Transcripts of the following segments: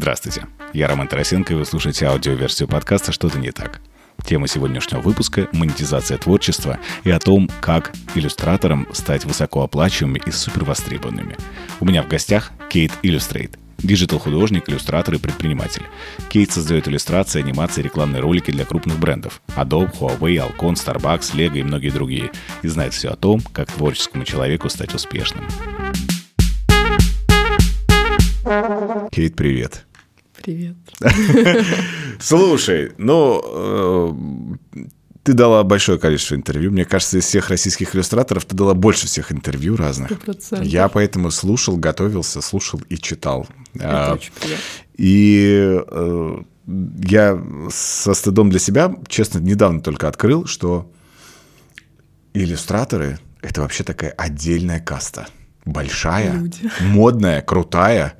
Здравствуйте, я Роман Тарасенко, и вы слушаете аудиоверсию подкаста «Что-то не так». Тема сегодняшнего выпуска – монетизация творчества и о том, как иллюстраторам стать высокооплачиваемыми и супервостребованными. У меня в гостях Кейт Иллюстрейт, digital-художник, иллюстратор и предприниматель. Кейт создает иллюстрации, анимации, рекламные ролики для крупных брендов – Adobe, Huawei, Alcon, Starbucks, Lego и многие другие. И знает все о том, как творческому человеку стать успешным. Кейт, привет. Привет. Слушай, ну, э, ты дала большое количество интервью. Мне кажется, из всех российских иллюстраторов ты дала больше всех интервью разных. 100%. Я поэтому слушал, готовился, слушал и читал. Это А, очень приятно. И э, я со стыдом для себя, честно, недавно только открыл, что иллюстраторы — это вообще такая отдельная каста. Большая, Люди. модная, крутая.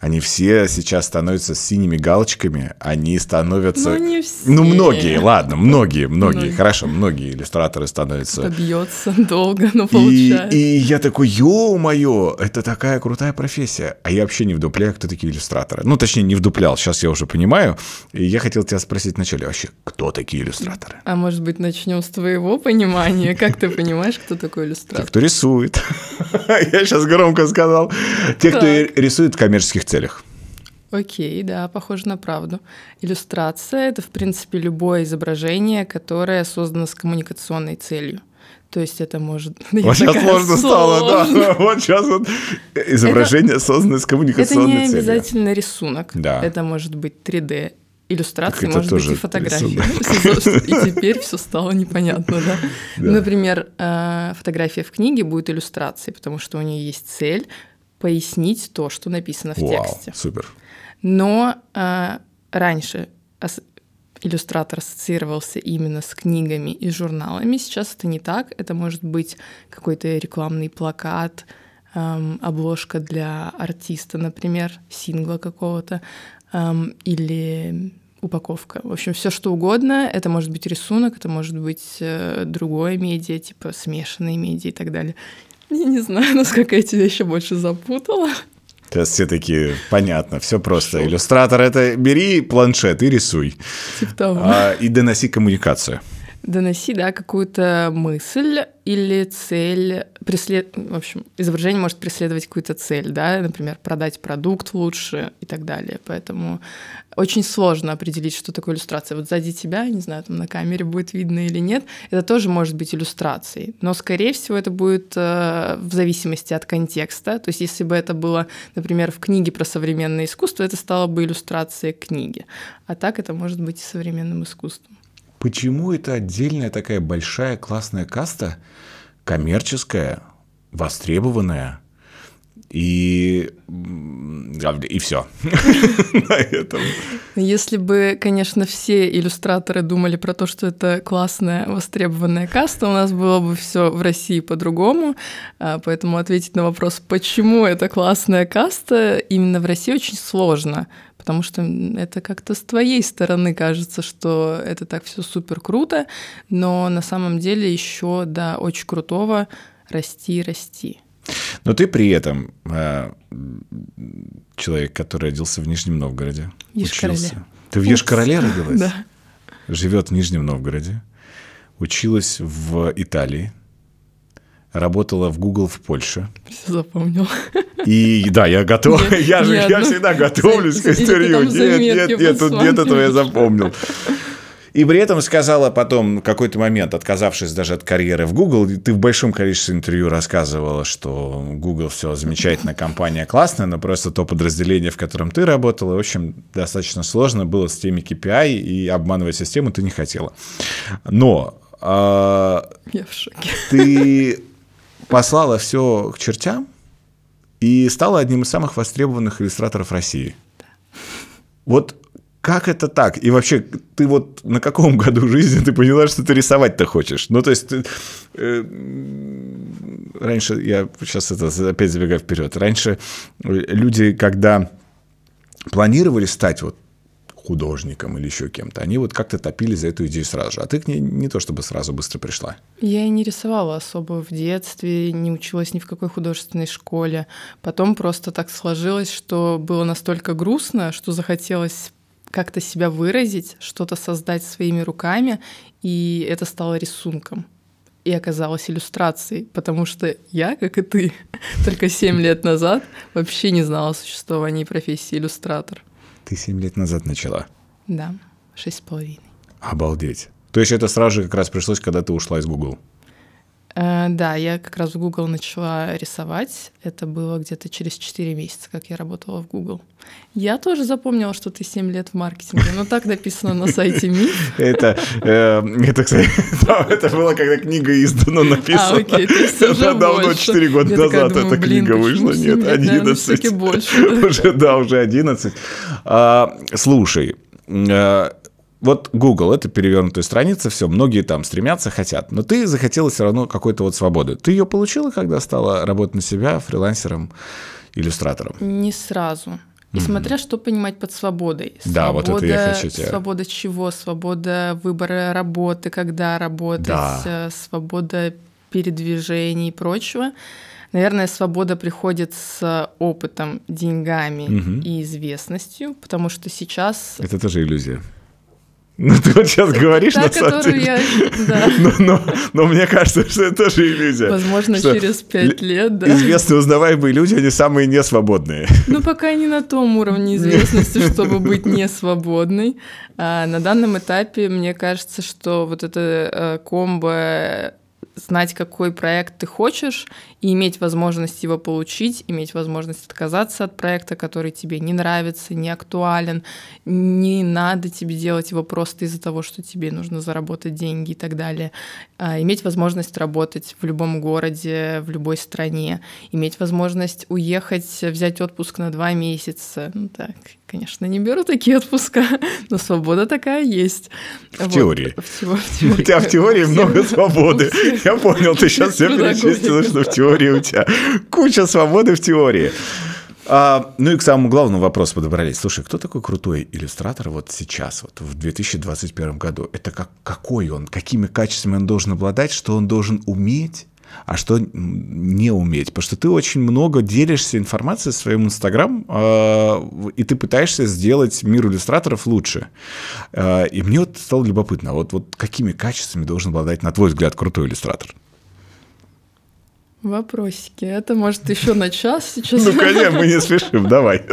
Они все сейчас становятся синими галочками. Они становятся... Ну, не все. Ну, многие, ладно, многие, многие. Многие. Хорошо, многие иллюстраторы становятся... Добьется долго, но И, получается. и я такой, ё-моё, это такая крутая профессия. А я вообще не вдупляю, кто такие иллюстраторы. Ну, точнее, не вдуплял, сейчас я уже понимаю. И я хотел тебя спросить вначале, вообще, кто такие иллюстраторы? А может быть, начнем с твоего понимания? Как ты понимаешь, кто такой Те, иллюстратор? кто рисует. Я сейчас громко сказал. Те, кто рисует в коммерческих целях. Окей, да, похоже на правду. Иллюстрация — это, в принципе, любое изображение, которое создано с коммуникационной целью. То есть это может... Вот сейчас сложно стало, да. Вот сейчас вот изображение создано с Это коммуникационной не целью. обязательно рисунок. Да. Это может быть 3D. Иллюстрации, Так это может быть, и фотографии. И теперь все стало непонятно, да? Да. Например, э, фотография в книге будет иллюстрацией, потому что у нее есть цель пояснить то, что написано в Вау, тексте. супер. Но э, раньше ас- иллюстратор ассоциировался именно с книгами и журналами. Сейчас это не так. Это может быть какой-то рекламный плакат, эм, обложка для артиста, например, сингла какого-то, эм, или упаковка. В общем, все что угодно. Это может быть рисунок, это может быть э, другое медиа, типа смешанные медиа и так далее. Я не знаю, насколько я тебя еще больше запутала. Сейчас все такие, понятно, все просто. Иллюстратор это бери планшет и рисуй. Типа того. А, и доноси коммуникацию. Доноси, да, какую-то мысль или цель, преслед... в общем, изображение может преследовать какую-то цель, да, например, продать продукт лучше и так далее. Поэтому очень сложно определить, что такое иллюстрация. Вот сзади тебя, не знаю, там на камере будет видно или нет, это тоже может быть иллюстрацией. Но, скорее всего, это будет э, в зависимости от контекста. То есть, если бы это было, например, в книге про современное искусство, это стало бы иллюстрацией книги. А так это может быть и современным искусством. Почему это отдельная такая большая классная каста, коммерческая, востребованная, и, и все. На этом. Если бы, конечно, все иллюстраторы думали про то, что это классная, востребованная каста, у нас было бы все в России по-другому. А, Поэтому ответить на вопрос, почему это классная каста, именно в России очень сложно. Потому что это как-то с твоей стороны кажется, что это так все супер круто, но на самом деле еще до очень крутого расти, расти. Но ты при этом э, человек, который родился в Нижнем Новгороде. Учился. Ты в Ешкарале родилась? Да. Живет в Нижнем Новгороде. Училась в Италии. Работала в Google в Польше. Все запомнил. И да, я готов. Нет, я же нет, я ну, всегда готовлюсь к интервью. Нет, нет, нет, тут нет этого я запомнил. И при этом сказала потом, в какой-то момент, отказавшись даже от карьеры в Google, ты в большом количестве интервью рассказывала, что Google все замечательно, компания классная, но просто то подразделение, в котором ты работала, в общем, достаточно сложно было с теми KPI, и обманывать систему ты не хотела. Но а, Я в шоке. ты послала все к чертям и стала одним из самых востребованных иллюстраторов России. Вот как это так? И вообще, ты вот на каком году жизни ты поняла, что ты рисовать-то хочешь? Ну, то есть, ты, э, раньше, я сейчас это опять забегаю вперед, раньше люди, когда планировали стать вот художником или еще кем-то. Они вот как-то топили за эту идею сразу же. А ты к ней не то чтобы сразу быстро пришла. Я и не рисовала особо в детстве, не училась ни в какой художественной школе. Потом просто так сложилось, что было настолько грустно, что захотелось как-то себя выразить, что-то создать своими руками, и это стало рисунком и оказалась иллюстрацией, потому что я, как и ты, только 7 лет назад вообще не знала о существовании профессии иллюстратор. Ты 7 лет назад начала? Да, шесть с половиной. Обалдеть. То есть это сразу же как раз пришлось, когда ты ушла из Google? Э, да, я как раз в Google начала рисовать. Это было где-то через 4 месяца, как я работала в Google. Я тоже запомнила, что ты 7 лет в маркетинге, но так написано на сайте МИФ. Это, э, это, кстати, это было, когда книга издана, написано. А, окей, то есть уже давно, 4 года назад эта книга вышла. Нет, 11. больше. Уже, да, уже 11. А, слушай, э, вот Google — это перевернутая страница, все, многие там стремятся, хотят, но ты захотела все равно какой-то вот свободы. Ты ее получила, когда стала работать на себя фрилансером, иллюстратором? Не сразу. И mm-hmm. смотря что понимать под свободой. Свобода, да, вот это я хочу тебя. Свобода чего? Свобода выбора работы, когда работать, да. Э, свобода передвижений и прочего. Наверное, свобода приходит с опытом, деньгами угу. и известностью, потому что сейчас... Это тоже иллюзия. Ну, ты вот сейчас говоришь, Та, на самом деле. Я, да. но, но, но мне кажется, что это тоже иллюзия. Возможно, что через пять лет, да. Известные узнаваемые люди, они самые несвободные. Ну, пока не на том уровне известности, чтобы быть несвободной. А на данном этапе мне кажется, что вот это э, комбо знать, какой проект ты хочешь, и иметь возможность его получить, иметь возможность отказаться от проекта, который тебе не нравится, не актуален, не надо тебе делать его просто из-за того, что тебе нужно заработать деньги и так далее. А, иметь возможность работать в любом городе, в любой стране, иметь возможность уехать, взять отпуск на два месяца. Ну так, конечно, не беру такие отпуска, но свобода такая есть. В вот. теории. В, в теории. У тебя в теории много свободы. Я понял, ты сейчас все перечислила, что в теории у тебя куча свободы в теории. А, ну и к самому главному вопросу подобрались. Слушай, кто такой крутой иллюстратор вот сейчас, вот в 2021 году? Это как, какой он? Какими качествами он должен обладать? Что он должен уметь? а что не уметь. Потому что ты очень много делишься информацией в своем Инстаграм, э, и ты пытаешься сделать мир иллюстраторов лучше. Э, и мне вот стало любопытно, вот, вот какими качествами должен обладать, на твой взгляд, крутой иллюстратор? Вопросики. Это может еще на час сейчас. Ну, конечно, мы не спешим, давай.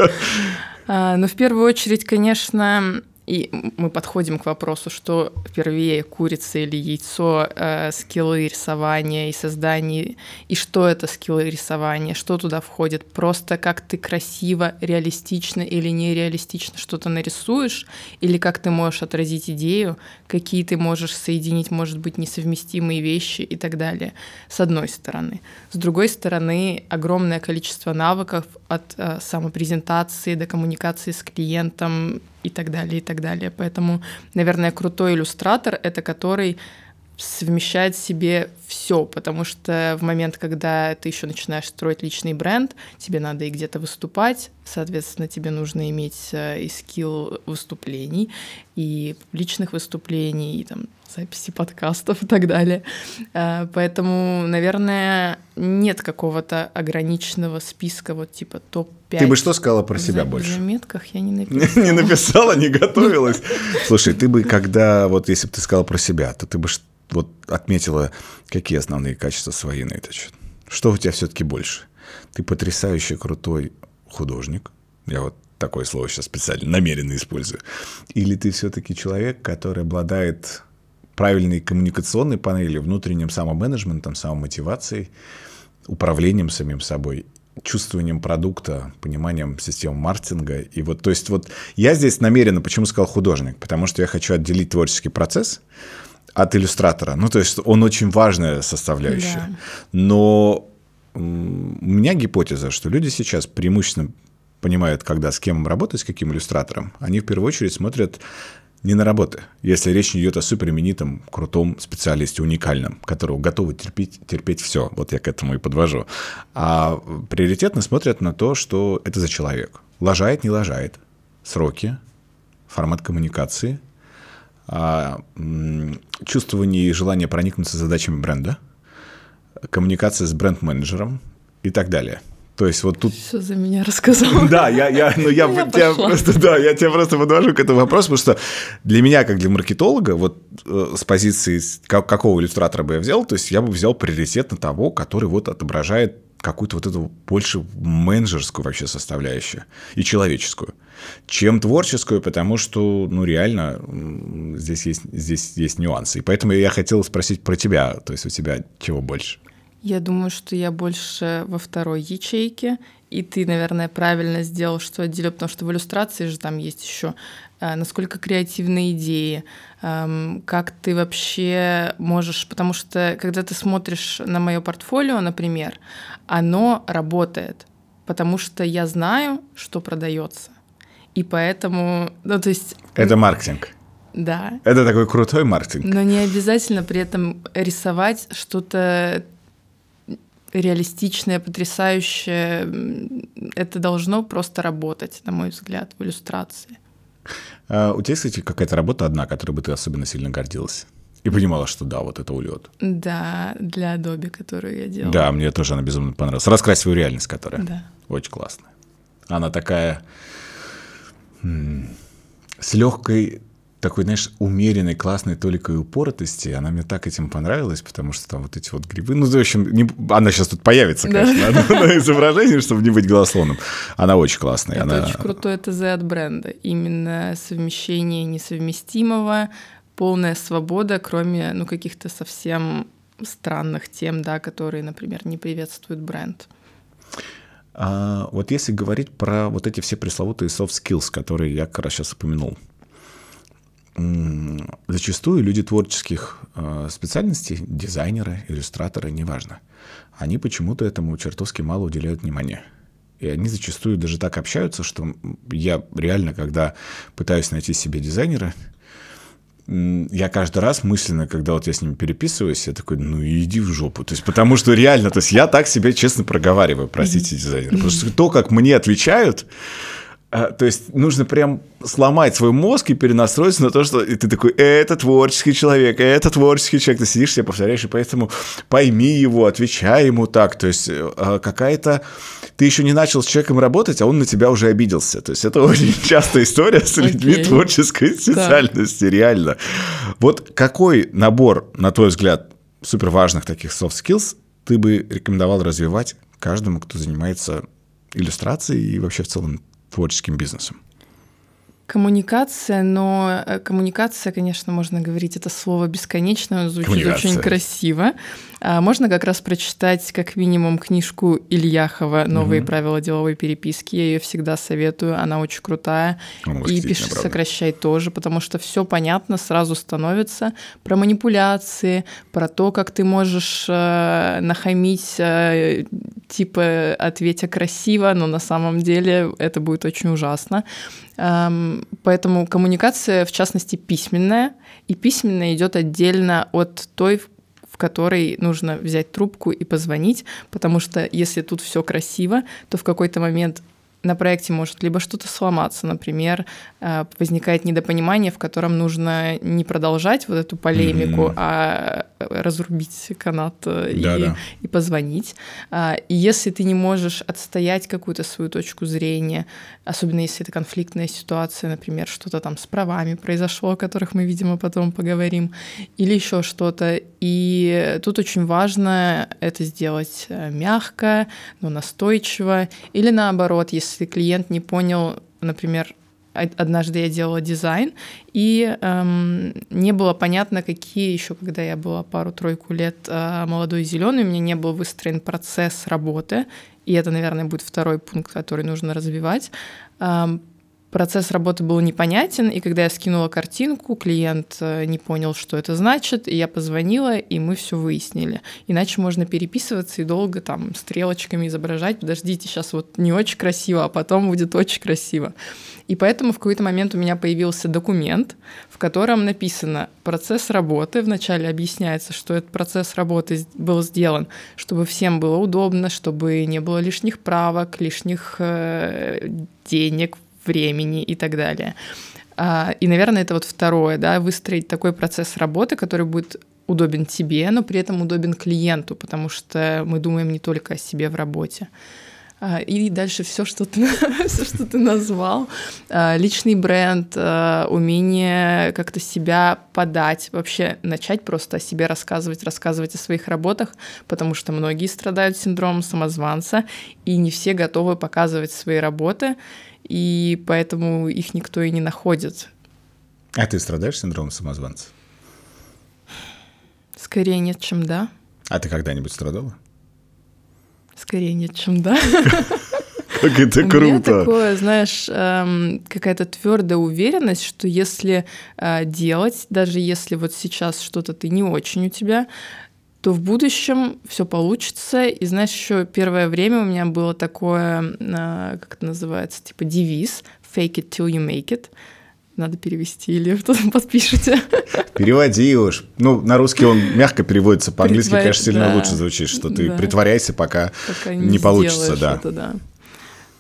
А, ну, в первую очередь, конечно, и мы подходим к вопросу, что первее курица или яйцо, э, скиллы рисования и создания, и что это скиллы рисования, что туда входит, просто как ты красиво, реалистично или нереалистично что-то нарисуешь, или как ты можешь отразить идею, какие ты можешь соединить, может быть, несовместимые вещи и так далее, с одной стороны. С другой стороны, огромное количество навыков от э, самопрезентации до коммуникации с клиентом, и так далее, и так далее. Поэтому, наверное, крутой иллюстратор — это который совмещает в себе все, потому что в момент, когда ты еще начинаешь строить личный бренд, тебе надо и где-то выступать, соответственно, тебе нужно иметь э, и скилл выступлений, и публичных выступлений, и там записи подкастов и так далее. Э, поэтому, наверное, нет какого-то ограниченного списка, вот типа топ-5. Ты бы что сказала про себя в больше? В заметках я не написала. Не написала, не готовилась. Слушай, ты бы, когда, вот если бы ты сказала про себя, то ты бы вот отметила, какие основные качества свои на этот счет. Что у тебя все-таки больше? Ты потрясающе крутой художник. Я вот такое слово сейчас специально намеренно использую. Или ты все-таки человек, который обладает правильной коммуникационной панелью, внутренним самоменеджментом, самомотивацией, управлением самим собой чувствованием продукта, пониманием системы маркетинга. И вот, то есть вот я здесь намеренно, почему сказал художник? Потому что я хочу отделить творческий процесс от иллюстратора. Ну, то есть он очень важная составляющая. Да. Но у меня гипотеза, что люди сейчас преимущественно понимают, когда с кем работать, с каким иллюстратором, они в первую очередь смотрят не на работы. Если речь идет о суперименитом, крутом специалисте, уникальном, которого готовы терпеть, терпеть все, вот я к этому и подвожу, а приоритетно смотрят на то, что это за человек. Лажает, не лажает, сроки, формат коммуникации, чувствование и желание проникнуться задачами бренда, коммуникация с бренд-менеджером и так далее. То есть вот тут... Все за меня рассказал. Да, я, я, ну, я, я тебя просто, да, я тебя просто подвожу к этому вопросу, потому что для меня, как для маркетолога, вот э, с позиции как, какого иллюстратора бы я взял, то есть я бы взял приоритет на того, который вот отображает какую-то вот эту больше менеджерскую вообще составляющую и человеческую, чем творческую, потому что, ну, реально, здесь есть, здесь есть нюансы. И поэтому я хотел спросить про тебя, то есть у тебя чего больше? Я думаю, что я больше во второй ячейке, и ты, наверное, правильно сделал, что отделил, потому что в иллюстрации же там есть еще насколько креативные идеи, эм, как ты вообще можешь, потому что когда ты смотришь на мое портфолио, например, оно работает, потому что я знаю, что продается, и поэтому, ну то есть. Это маркетинг. Да. Это такой крутой маркетинг. Но не обязательно при этом рисовать что-то реалистичное, потрясающее. Это должно просто работать, на мой взгляд, в иллюстрации. А у тебя, кстати, какая-то работа одна, которой бы ты особенно сильно гордилась? И понимала, что да, вот это улет. Да, для Adobe, которую я делала. Да, мне тоже она безумно понравилась. Раскрась свою реальность, которая. Да. Очень классная. Она такая с легкой такой, знаешь, умеренной, классной толикой упоротости. Она мне так этим понравилась, потому что там вот эти вот грибы... Ну, в общем, не... она сейчас тут появится, конечно, да. на изображении, чтобы не быть голословным. Она очень классная. Это она... очень крутое ТЗ от бренда. Именно совмещение несовместимого, полная свобода, кроме, ну, каких-то совсем странных тем, да, которые, например, не приветствует бренд. А, вот если говорить про вот эти все пресловутые soft skills, которые я как раз сейчас упомянул, зачастую люди творческих э, специальностей, дизайнеры, иллюстраторы, неважно, они почему-то этому чертовски мало уделяют внимания. И они зачастую даже так общаются, что я реально, когда пытаюсь найти себе дизайнера, я каждый раз мысленно, когда вот я с ними переписываюсь, я такой, ну иди в жопу. То есть, потому что реально, то есть я так себе честно проговариваю, простите, дизайнеры. Потому что то, как мне отвечают, то есть нужно прям сломать свой мозг и перенастроиться на то, что и ты такой, это творческий человек, это творческий человек, ты сидишь себе повторяешь, и поэтому пойми его, отвечай ему так, то есть а, какая-то... Ты еще не начал с человеком работать, а он на тебя уже обиделся. То есть это очень частая история с людьми okay. творческой специальности, да. реально. Вот какой набор, на твой взгляд, супер важных таких soft skills ты бы рекомендовал развивать каждому, кто занимается иллюстрацией и вообще в целом творческим бизнесом? Коммуникация, но э, коммуникация, конечно, можно говорить, это слово бесконечное, звучит очень красиво. А можно как раз прочитать как минимум книжку Ильяхова «Новые угу. правила деловой переписки». Я ее всегда советую, она очень крутая. И пиши, правда. сокращай тоже, потому что все понятно сразу становится про манипуляции, про то, как ты можешь э, нахамить, э, типа ответя красиво, но на самом деле это будет очень ужасно. Эм, поэтому коммуникация, в частности, письменная, и письменная идет отдельно от той, в которой нужно взять трубку и позвонить, потому что если тут все красиво, то в какой-то момент на проекте может либо что-то сломаться, например, возникает недопонимание, в котором нужно не продолжать вот эту полемику, mm-hmm. а разрубить канат э, и, да. и позвонить. А, и если ты не можешь отстоять какую-то свою точку зрения, особенно если это конфликтная ситуация, например, что-то там с правами произошло, о которых мы, видимо, потом поговорим, или еще что-то. И тут очень важно это сделать э, мягко, но настойчиво, или наоборот, если клиент не понял, например, однажды я делала дизайн, и эм, не было понятно, какие еще, когда я была пару-тройку лет э, молодой зеленый, у меня не был выстроен процесс работы, и это, наверное, будет второй пункт, который нужно развивать. Эм, процесс работы был непонятен, и когда я скинула картинку, клиент э, не понял, что это значит, и я позвонила, и мы все выяснили. Иначе можно переписываться и долго там стрелочками изображать, подождите, сейчас вот не очень красиво, а потом будет очень красиво. И поэтому в какой-то момент у меня появился документ, в котором написано процесс работы. Вначале объясняется, что этот процесс работы был сделан, чтобы всем было удобно, чтобы не было лишних правок, лишних э, денег, времени и так далее. А, и, наверное, это вот второе, да, выстроить такой процесс работы, который будет удобен тебе, но при этом удобен клиенту, потому что мы думаем не только о себе в работе. А, и дальше все, что ты, все, что ты назвал. А, личный бренд, умение как-то себя подать, вообще начать просто о себе рассказывать, рассказывать о своих работах, потому что многие страдают синдромом самозванца, и не все готовы показывать свои работы, и поэтому их никто и не находит. А ты страдаешь синдромом самозванца? Скорее нет, чем да. А ты когда-нибудь страдала? Скорее нет, чем да. Как это круто. У меня такое, знаешь, эм, какая-то твердая уверенность, что если э, делать, даже если вот сейчас что-то ты не очень у тебя, то в будущем все получится. И знаешь, еще первое время у меня было такое, э, как это называется, типа девиз «fake it till you make it». Надо перевести или кто-то подпишите. Переводи уж. Ну, на русский он мягко переводится, по-английски, Притвор... конечно, сильно да. лучше звучит, что ты да. притворяйся, пока, пока не, не получится. Да. Это, да.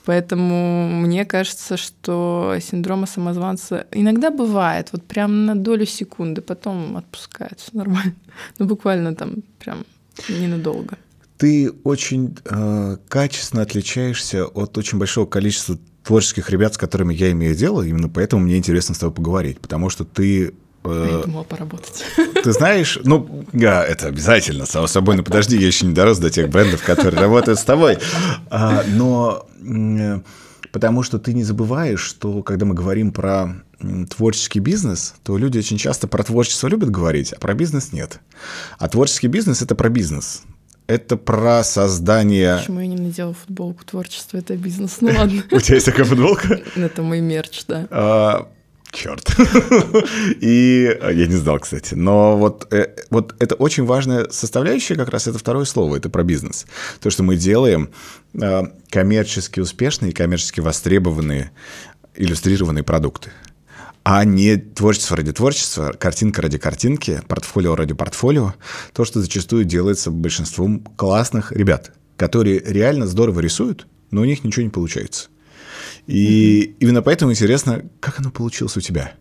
Поэтому мне кажется, что синдрома самозванца иногда бывает, вот прям на долю секунды, потом отпускает, все нормально. Ну, буквально там прям ненадолго. Ты очень э, качественно отличаешься от очень большого количества творческих ребят, с которыми я имею дело, именно поэтому мне интересно с тобой поговорить, потому что ты я думала поработать. Ты знаешь, ну, да, это обязательно, само собой, но подожди, я еще не дорос до тех брендов, которые работают с тобой. А, но потому что ты не забываешь, что когда мы говорим про творческий бизнес, то люди очень часто про творчество любят говорить, а про бизнес нет. А творческий бизнес — это про бизнес это про создание... Почему я не надела футболку творчество это бизнес? Ну ладно. У тебя есть такая футболка? Это мой мерч, да. Черт. И я не знал, кстати. Но вот, э, вот это очень важная составляющая, как раз это второе слово, это про бизнес. То, что мы делаем э, коммерчески успешные, коммерчески востребованные, иллюстрированные продукты а не творчество ради творчества, картинка ради картинки, портфолио ради портфолио, то, что зачастую делается большинством классных ребят, которые реально здорово рисуют, но у них ничего не получается. И mm-hmm. именно поэтому интересно, как оно получилось у тебя?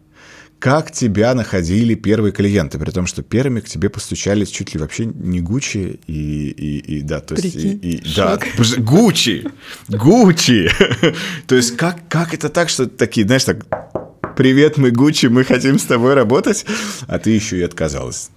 Как тебя находили первые клиенты, при том, что первыми к тебе постучались чуть ли вообще не Гуччи и, и, и да, то есть и, и да, Гуччи, Гуччи, то есть как как это так, что такие, знаешь, так привет, мы Гуччи, мы хотим с тобой работать, а ты еще и отказалась.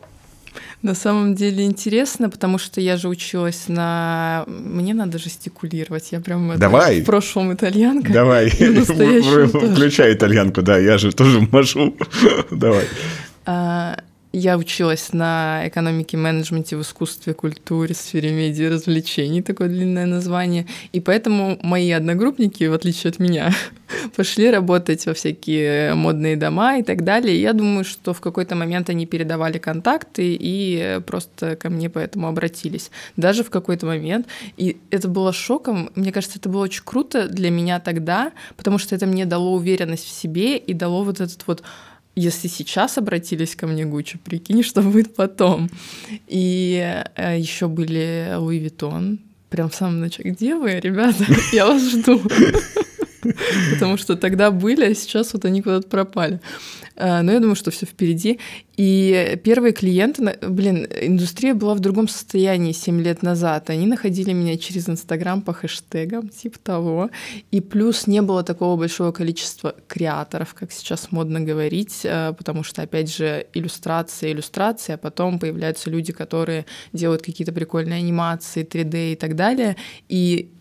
На самом деле интересно, потому что я же училась на... Мне надо жестикулировать. Я прям Давай. в прошлом итальянка. Давай. Включай итальянку, да, я же тоже машу. Давай. Я училась на экономике, менеджменте в искусстве, культуре, сфере медиа развлечений, такое длинное название. И поэтому мои одногруппники, в отличие от меня, пошли работать во всякие модные дома и так далее. Я думаю, что в какой-то момент они передавали контакты и просто ко мне поэтому обратились. Даже в какой-то момент. И это было шоком. Мне кажется, это было очень круто для меня тогда, потому что это мне дало уверенность в себе и дало вот этот вот если сейчас обратились ко мне Гуччи, прикинь, что будет потом. И э, еще были Луи Виттон, прям в самом начале. Где вы, ребята? Я вас жду. Потому что тогда были, а сейчас вот они куда-то пропали. А, но я думаю, что все впереди. И первые клиенты, блин, индустрия была в другом состоянии 7 лет назад. Они находили меня через Инстаграм по хэштегам, типа того. И плюс не было такого большого количества креаторов, как сейчас модно говорить, а, потому что, опять же, иллюстрация, иллюстрация, а потом появляются люди, которые делают какие-то прикольные анимации, 3D и так далее. И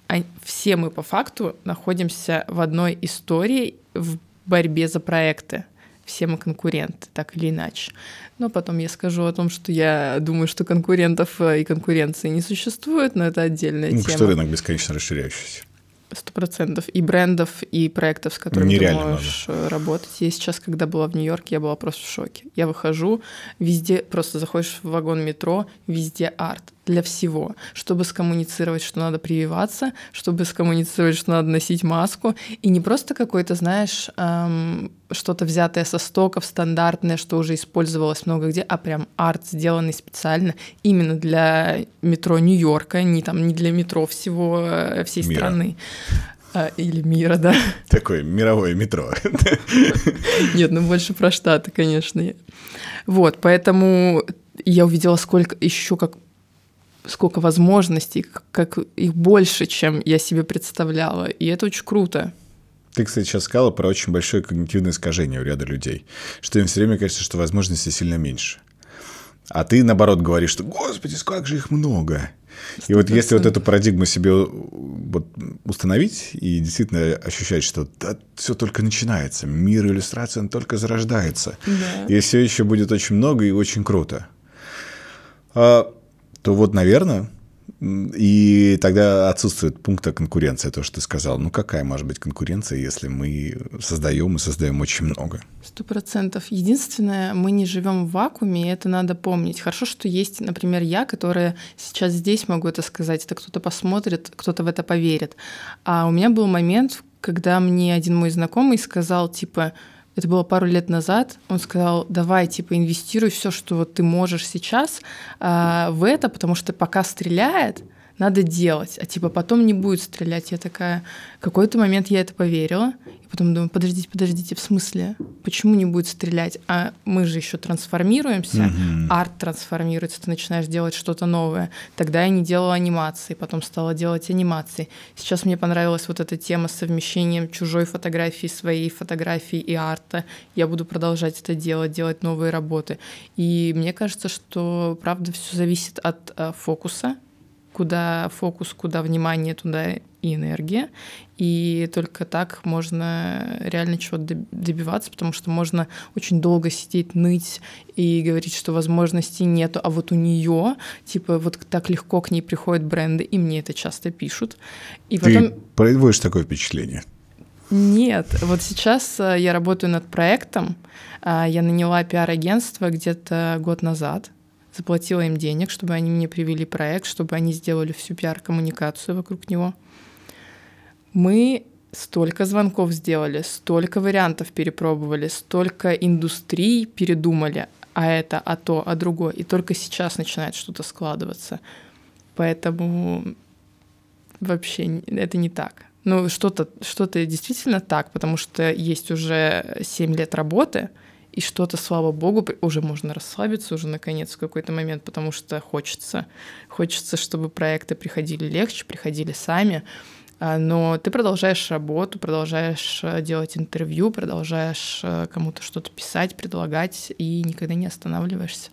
все мы по факту находимся в одной истории в борьбе за проекты все мы конкуренты, так или иначе. Но потом я скажу о том, что я думаю, что конкурентов э, и конкуренции не существует, но это отдельная ну, тема. Что рынок бесконечно расширяющийся. Сто процентов. И брендов, и проектов, с которыми Нереально ты можешь много. Э, работать. Я сейчас, когда была в Нью-Йорке, я была просто в шоке. Я выхожу, везде, просто заходишь в вагон метро, везде арт для всего, чтобы скоммуницировать, что надо прививаться, чтобы скоммуницировать, что надо носить маску, и не просто какой-то, знаешь, эм, что-то взятое со стоков, стандартное, что уже использовалось много где, а прям арт, сделанный специально именно для метро Нью-Йорка, не там не для метро всего э, всей Мира. страны. А, или мира, да. Такое мировое метро. Нет, ну больше про Штаты, конечно. Вот, поэтому я увидела, сколько еще как сколько возможностей, как их больше, чем я себе представляла. И это очень круто. Ты, кстати, сейчас сказала про очень большое когнитивное искажение у ряда людей, что им все время кажется, что возможностей сильно меньше. А ты, наоборот, говоришь, что «Господи, как же их много!» 100%. И вот если вот эту парадигму себе вот установить и действительно ощущать, что да, все только начинается, мир иллюстрации, он только зарождается, да. и все еще будет очень много и очень круто, а, то вот, наверное, и тогда отсутствует пункта конкуренции, то, что ты сказал. Ну, какая может быть конкуренция, если мы создаем и создаем очень много? Сто процентов. Единственное, мы не живем в вакууме, и это надо помнить. Хорошо, что есть, например, я, которая сейчас здесь могу это сказать. Это кто-то посмотрит, кто-то в это поверит. А у меня был момент, когда мне один мой знакомый сказал, типа, это было пару лет назад, он сказал, давай, типа, инвестируй все, что вот ты можешь сейчас э, в это, потому что пока стреляет, надо делать, а типа потом не будет стрелять. Я такая, какой-то момент я это поверила, потом думаю, подождите, подождите, в смысле, почему не будет стрелять? А мы же еще трансформируемся, mm-hmm. арт трансформируется, ты начинаешь делать что-то новое. Тогда я не делала анимации, потом стала делать анимации. Сейчас мне понравилась вот эта тема с совмещением чужой фотографии, своей фотографии и арта. Я буду продолжать это делать, делать новые работы. И мне кажется, что правда все зависит от э, фокуса, куда фокус, куда внимание, туда и энергия. И только так можно реально чего-то добиваться, потому что можно очень долго сидеть, ныть и говорить, что возможностей нету, а вот у нее, типа, вот так легко к ней приходят бренды, и мне это часто пишут. И Ты потом... производишь такое впечатление? Нет, вот сейчас э, я работаю над проектом. А, я наняла пиар-агентство где-то год назад заплатила им денег, чтобы они мне привели проект, чтобы они сделали всю пиар-коммуникацию вокруг него. Мы столько звонков сделали, столько вариантов перепробовали, столько индустрий передумали, а это, а то, а другое. И только сейчас начинает что-то складываться. Поэтому вообще это не так. Ну, что-то что действительно так, потому что есть уже 7 лет работы — и что-то, слава богу, уже можно расслабиться уже наконец в какой-то момент, потому что хочется. Хочется, чтобы проекты приходили легче, приходили сами. А, но ты продолжаешь работу, продолжаешь э, делать интервью, продолжаешь э, кому-то что-то писать, предлагать и никогда не останавливаешься.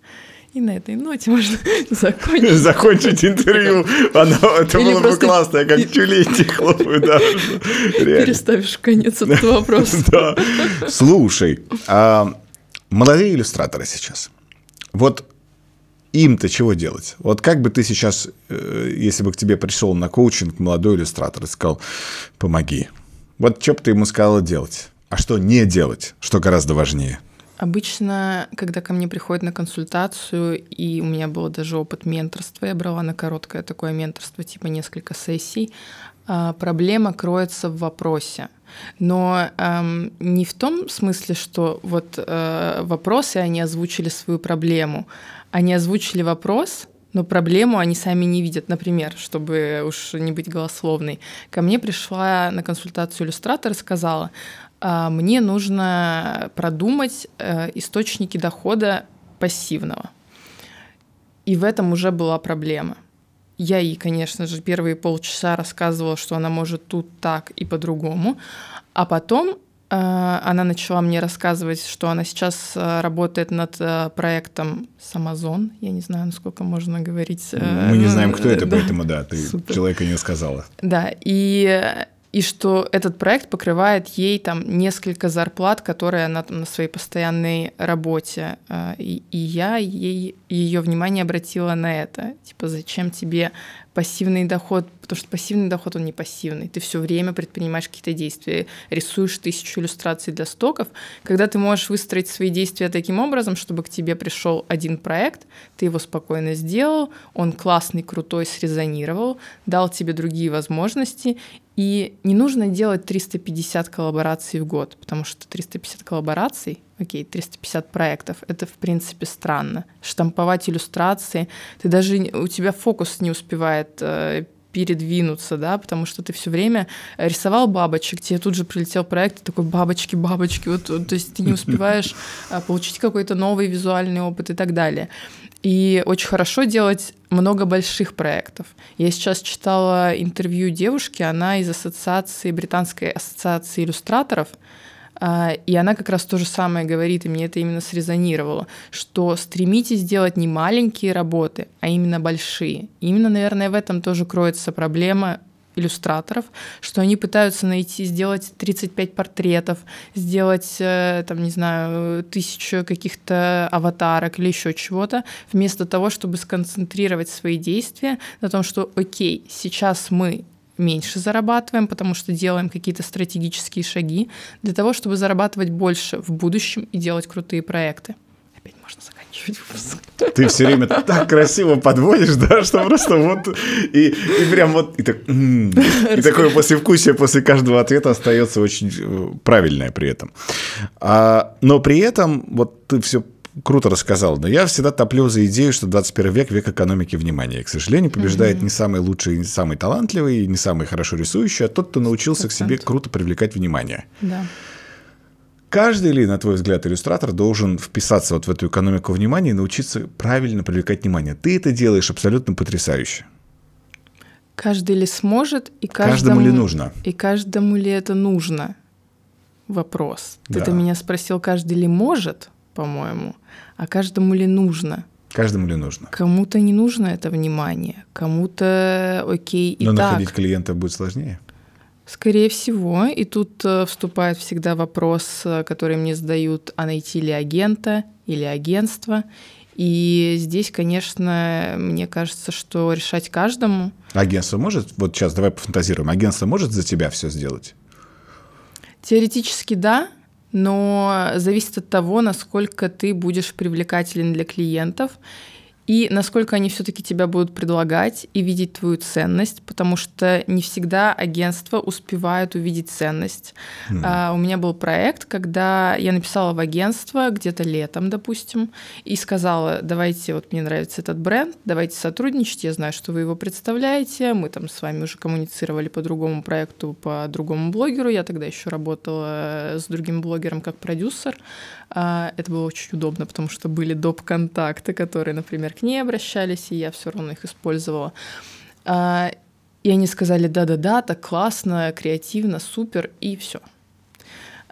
И на этой ноте можно закончить. Закончить интервью. Оно, это Или было бы классно, я как тюлень хлопаю. Да. Переставишь конец этот вопрос. Да. Слушай, а молодые иллюстраторы сейчас. Вот им-то чего делать? Вот как бы ты сейчас, э, если бы к тебе пришел на коучинг молодой иллюстратор и сказал, помоги. Вот что бы ты ему сказала делать? А что не делать? Что гораздо важнее? Обычно, когда ко мне приходят на консультацию, и у меня был даже опыт менторства, я брала на короткое такое менторство, типа несколько сессий, а, проблема кроется в вопросе. Но эм, не в том смысле, что вот э, вопросы, они озвучили свою проблему. Они озвучили вопрос, но проблему они сами не видят. Например, чтобы уж не быть голословной, ко мне пришла на консультацию иллюстратор и сказала, э, мне нужно продумать э, источники дохода пассивного. И в этом уже была проблема. Я ей, конечно же, первые полчаса рассказывала, что она может тут так и по-другому. А потом э, она начала мне рассказывать, что она сейчас э, работает над э, проектом с Amazon. Я не знаю, насколько можно говорить. Мы не знаем, кто это, поэтому да, ты Супер. человека не сказала. Да, и и что этот проект покрывает ей там несколько зарплат, которые она там на своей постоянной работе. И, и я ей ее внимание обратила на это. Типа, зачем тебе пассивный доход, потому что пассивный доход, он не пассивный. Ты все время предпринимаешь какие-то действия, рисуешь тысячу иллюстраций для стоков. Когда ты можешь выстроить свои действия таким образом, чтобы к тебе пришел один проект, ты его спокойно сделал, он классный, крутой, срезонировал, дал тебе другие возможности, и не нужно делать 350 коллабораций в год, потому что 350 коллабораций окей, 350 проектов, это в принципе странно. Штамповать иллюстрации, ты даже, у тебя фокус не успевает э, передвинуться, да, потому что ты все время рисовал бабочек, тебе тут же прилетел проект, такой бабочки, бабочки, вот, то есть ты не успеваешь а, получить какой-то новый визуальный опыт и так далее. И очень хорошо делать много больших проектов. Я сейчас читала интервью девушки, она из ассоциации, британской ассоциации иллюстраторов, и она как раз то же самое говорит, и мне это именно срезонировало, что стремитесь делать не маленькие работы, а именно большие. И именно, наверное, в этом тоже кроется проблема иллюстраторов, что они пытаются найти, сделать 35 портретов, сделать, э, там, не знаю, тысячу каких-то аватарок или еще чего-то, вместо того, чтобы сконцентрировать свои действия на том, что, окей, сейчас мы меньше зарабатываем, потому что делаем какие-то стратегические шаги для того, чтобы зарабатывать больше в будущем и делать крутые проекты. Опять можно заканчивать выпуск. Ты все время так красиво подводишь, да, что просто вот и, и прям вот и, так, и такое послевкусие после каждого ответа остается очень э, правильное при этом. А, но при этом вот ты все круто рассказал, но я всегда топлю за идею, что 21 век – век экономики внимания. К сожалению, побеждает mm-hmm. не самый лучший, не самый талантливый, не самый хорошо рисующий, а тот, кто научился 100%. к себе круто привлекать внимание. Да. Каждый ли, на твой взгляд, иллюстратор должен вписаться вот в эту экономику внимания и научиться правильно привлекать внимание? Ты это делаешь абсолютно потрясающе. Каждый ли сможет и каждому, каждому ли нужно? И каждому ли это нужно? Вопрос. Да. Ты-то меня спросил, каждый ли может, по-моему а каждому ли нужно? Каждому ли нужно? Кому-то не нужно это внимание, кому-то окей и Но так. находить клиента будет сложнее? Скорее всего. И тут э, вступает всегда вопрос, э, который мне задают, а найти ли агента или агентство. И здесь, конечно, мне кажется, что решать каждому. Агентство может, вот сейчас давай пофантазируем, агентство может за тебя все сделать? Теоретически да, но зависит от того, насколько ты будешь привлекателен для клиентов и насколько они все-таки тебя будут предлагать и видеть твою ценность, потому что не всегда агентства успевают увидеть ценность. Mm. А, у меня был проект, когда я написала в агентство где-то летом, допустим, и сказала, давайте, вот мне нравится этот бренд, давайте сотрудничать, я знаю, что вы его представляете, мы там с вами уже коммуницировали по другому проекту, по другому блогеру, я тогда еще работала с другим блогером как продюсер, это было очень удобно, потому что были доп. контакты, которые, например, к ней обращались, и я все равно их использовала. А, и они сказали, да-да-да, так классно, креативно, супер, и все.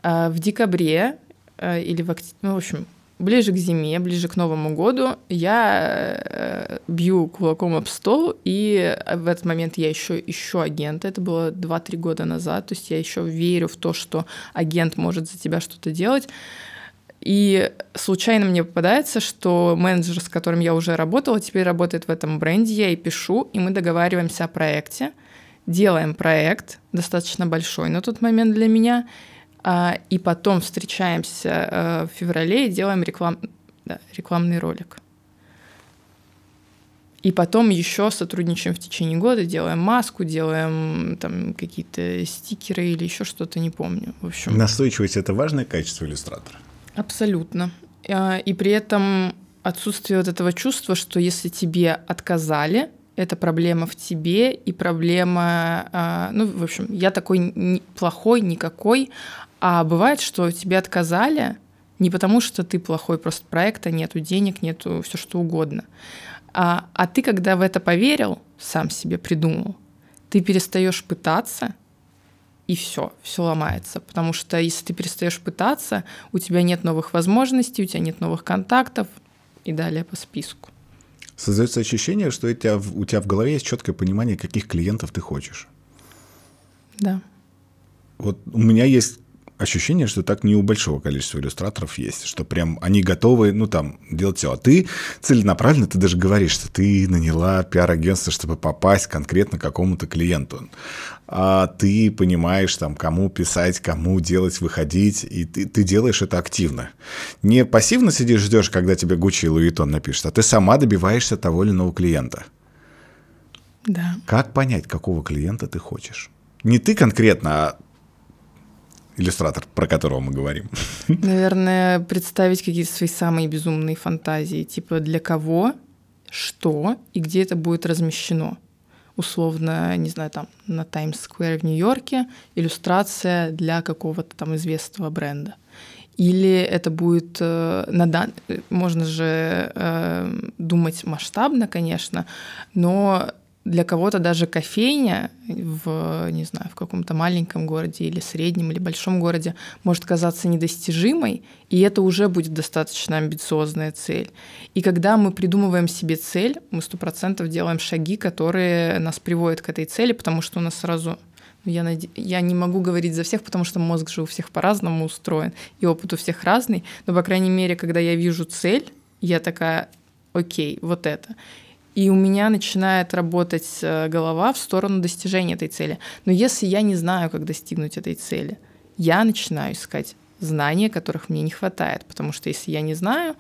А, в декабре или в октябре, ну, в общем, ближе к зиме, ближе к Новому году я э, бью кулаком об стол, и в этот момент я еще ищу агента. Это было 2-3 года назад, то есть я еще верю в то, что агент может за тебя что-то делать. И случайно мне попадается, что менеджер, с которым я уже работала, теперь работает в этом бренде, я ей пишу, и мы договариваемся о проекте, делаем проект, достаточно большой на тот момент для меня, а, и потом встречаемся э, в феврале и делаем реклам... да, рекламный ролик. И потом еще сотрудничаем в течение года, делаем маску, делаем там какие-то стикеры или еще что-то, не помню. В общем. Настойчивость это важное качество иллюстратора. Абсолютно. А, и при этом отсутствие вот этого чувства, что если тебе отказали, это проблема в тебе и проблема, а, ну, в общем, я такой плохой, никакой, а бывает, что тебе отказали не потому, что ты плохой, просто проекта нету, денег нету, все что угодно. А, а ты, когда в это поверил, сам себе придумал, ты перестаешь пытаться, и все, все ломается. Потому что если ты перестаешь пытаться, у тебя нет новых возможностей, у тебя нет новых контактов и далее по списку. Создается ощущение, что у тебя, у тебя в голове есть четкое понимание, каких клиентов ты хочешь. Да. Вот у меня есть ощущение, что так не у большого количества иллюстраторов есть, что прям они готовы, ну, там, делать все. А ты целенаправленно, ты даже говоришь, что ты наняла пиар-агентство, чтобы попасть конкретно к какому-то клиенту. А ты понимаешь, там, кому писать, кому делать, выходить, и ты, ты делаешь это активно. Не пассивно сидишь, ждешь, когда тебе Гуччи и Луитон напишут, а ты сама добиваешься того или иного клиента. Да. Как понять, какого клиента ты хочешь? Не ты конкретно, а иллюстратор, про которого мы говорим. Наверное, представить какие-то свои самые безумные фантазии, типа для кого, что и где это будет размещено. условно, не знаю, там на Таймс-сквер в Нью-Йорке иллюстрация для какого-то там известного бренда. Или это будет э, на дан... можно же э, думать масштабно, конечно, но для кого-то даже кофейня в, не знаю, в каком-то маленьком городе или среднем или большом городе может казаться недостижимой, и это уже будет достаточно амбициозная цель. И когда мы придумываем себе цель, мы сто процентов делаем шаги, которые нас приводят к этой цели, потому что у нас сразу ну, я, над... я не могу говорить за всех, потому что мозг же у всех по-разному устроен, и опыт у всех разный. Но, по крайней мере, когда я вижу цель, я такая, окей, вот это и у меня начинает работать э, голова в сторону достижения этой цели. Но если я не знаю, как достигнуть этой цели, я начинаю искать знания, которых мне не хватает, потому что если я не знаю,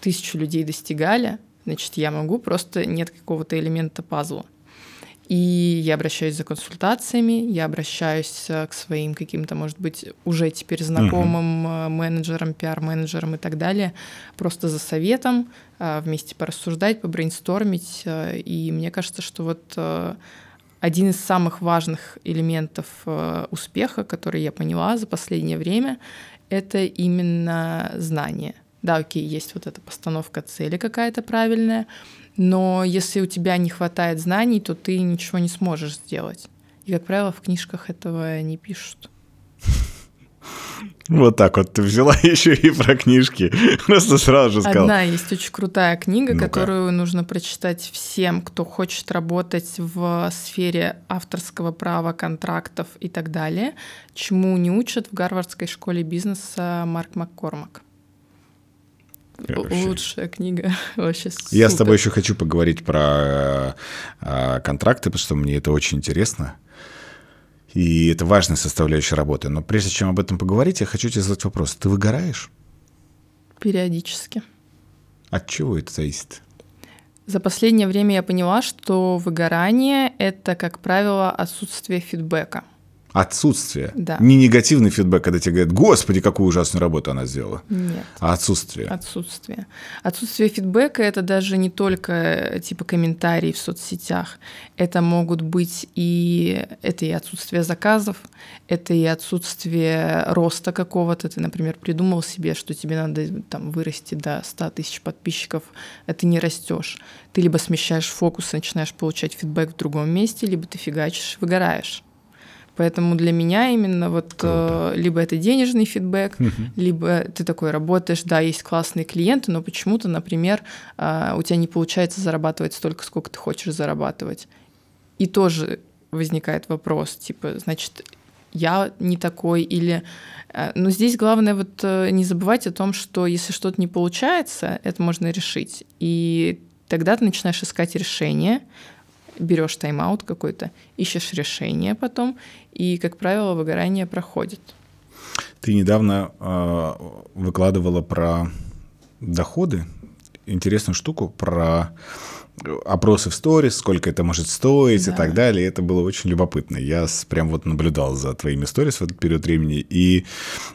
тысячу людей достигали, значит, я могу, просто нет какого-то элемента пазла. И я обращаюсь за консультациями, я обращаюсь э, к своим каким-то, может быть, уже теперь знакомым uh-huh. менеджерам, пиар-менеджерам и так далее, просто за советом, э, вместе порассуждать, побрейнстормить. И мне кажется, что вот один из самых важных элементов успеха, который я поняла за последнее время, это именно знание. Да, окей, есть вот эта постановка цели какая-то правильная, но если у тебя не хватает знаний, то ты ничего не сможешь сделать. И, как правило, в книжках этого не пишут. Вот так вот ты взяла еще и про книжки. Просто сразу же сказала. Одна есть очень крутая книга, ну которую нужно прочитать всем, кто хочет работать в сфере авторского права, контрактов и так далее, чему не учат в Гарвардской школе бизнеса Марк Маккормак. Вообще. Лучшая книга вообще. Супер. Я с тобой еще хочу поговорить про э, контракты, потому что мне это очень интересно. И это важная составляющая работы. Но прежде чем об этом поговорить, я хочу тебе задать вопрос. Ты выгораешь? Периодически. От чего это зависит? За последнее время я поняла, что выгорание — это, как правило, отсутствие фидбэка. Отсутствие. Да. Не негативный фидбэк, когда тебе говорят, господи, какую ужасную работу она сделала. Нет. А отсутствие. Отсутствие. Отсутствие фидбэка это даже не только типа комментарии в соцсетях. Это могут быть и это и отсутствие заказов, это и отсутствие роста какого-то. Ты, например, придумал себе, что тебе надо там вырасти до 100 тысяч подписчиков, а ты не растешь. Ты либо смещаешь фокус, начинаешь получать фидбэк в другом месте, либо ты фигачишь, выгораешь. Поэтому для меня именно вот э, либо это денежный фидбэк, угу. либо ты такой работаешь, да, есть классные клиенты, но почему-то, например, э, у тебя не получается зарабатывать столько, сколько ты хочешь зарабатывать. И тоже возникает вопрос, типа, значит, я не такой или... Э, но здесь главное вот э, не забывать о том, что если что-то не получается, это можно решить. И тогда ты начинаешь искать решение, берешь тайм-аут какой-то, ищешь решение потом, и, как правило, выгорание проходит. Ты недавно э, выкладывала про доходы, интересную штуку, про опросы в сторис, сколько это может стоить да. и так далее. Это было очень любопытно. Я прям вот наблюдал за твоими сторис в этот период времени. И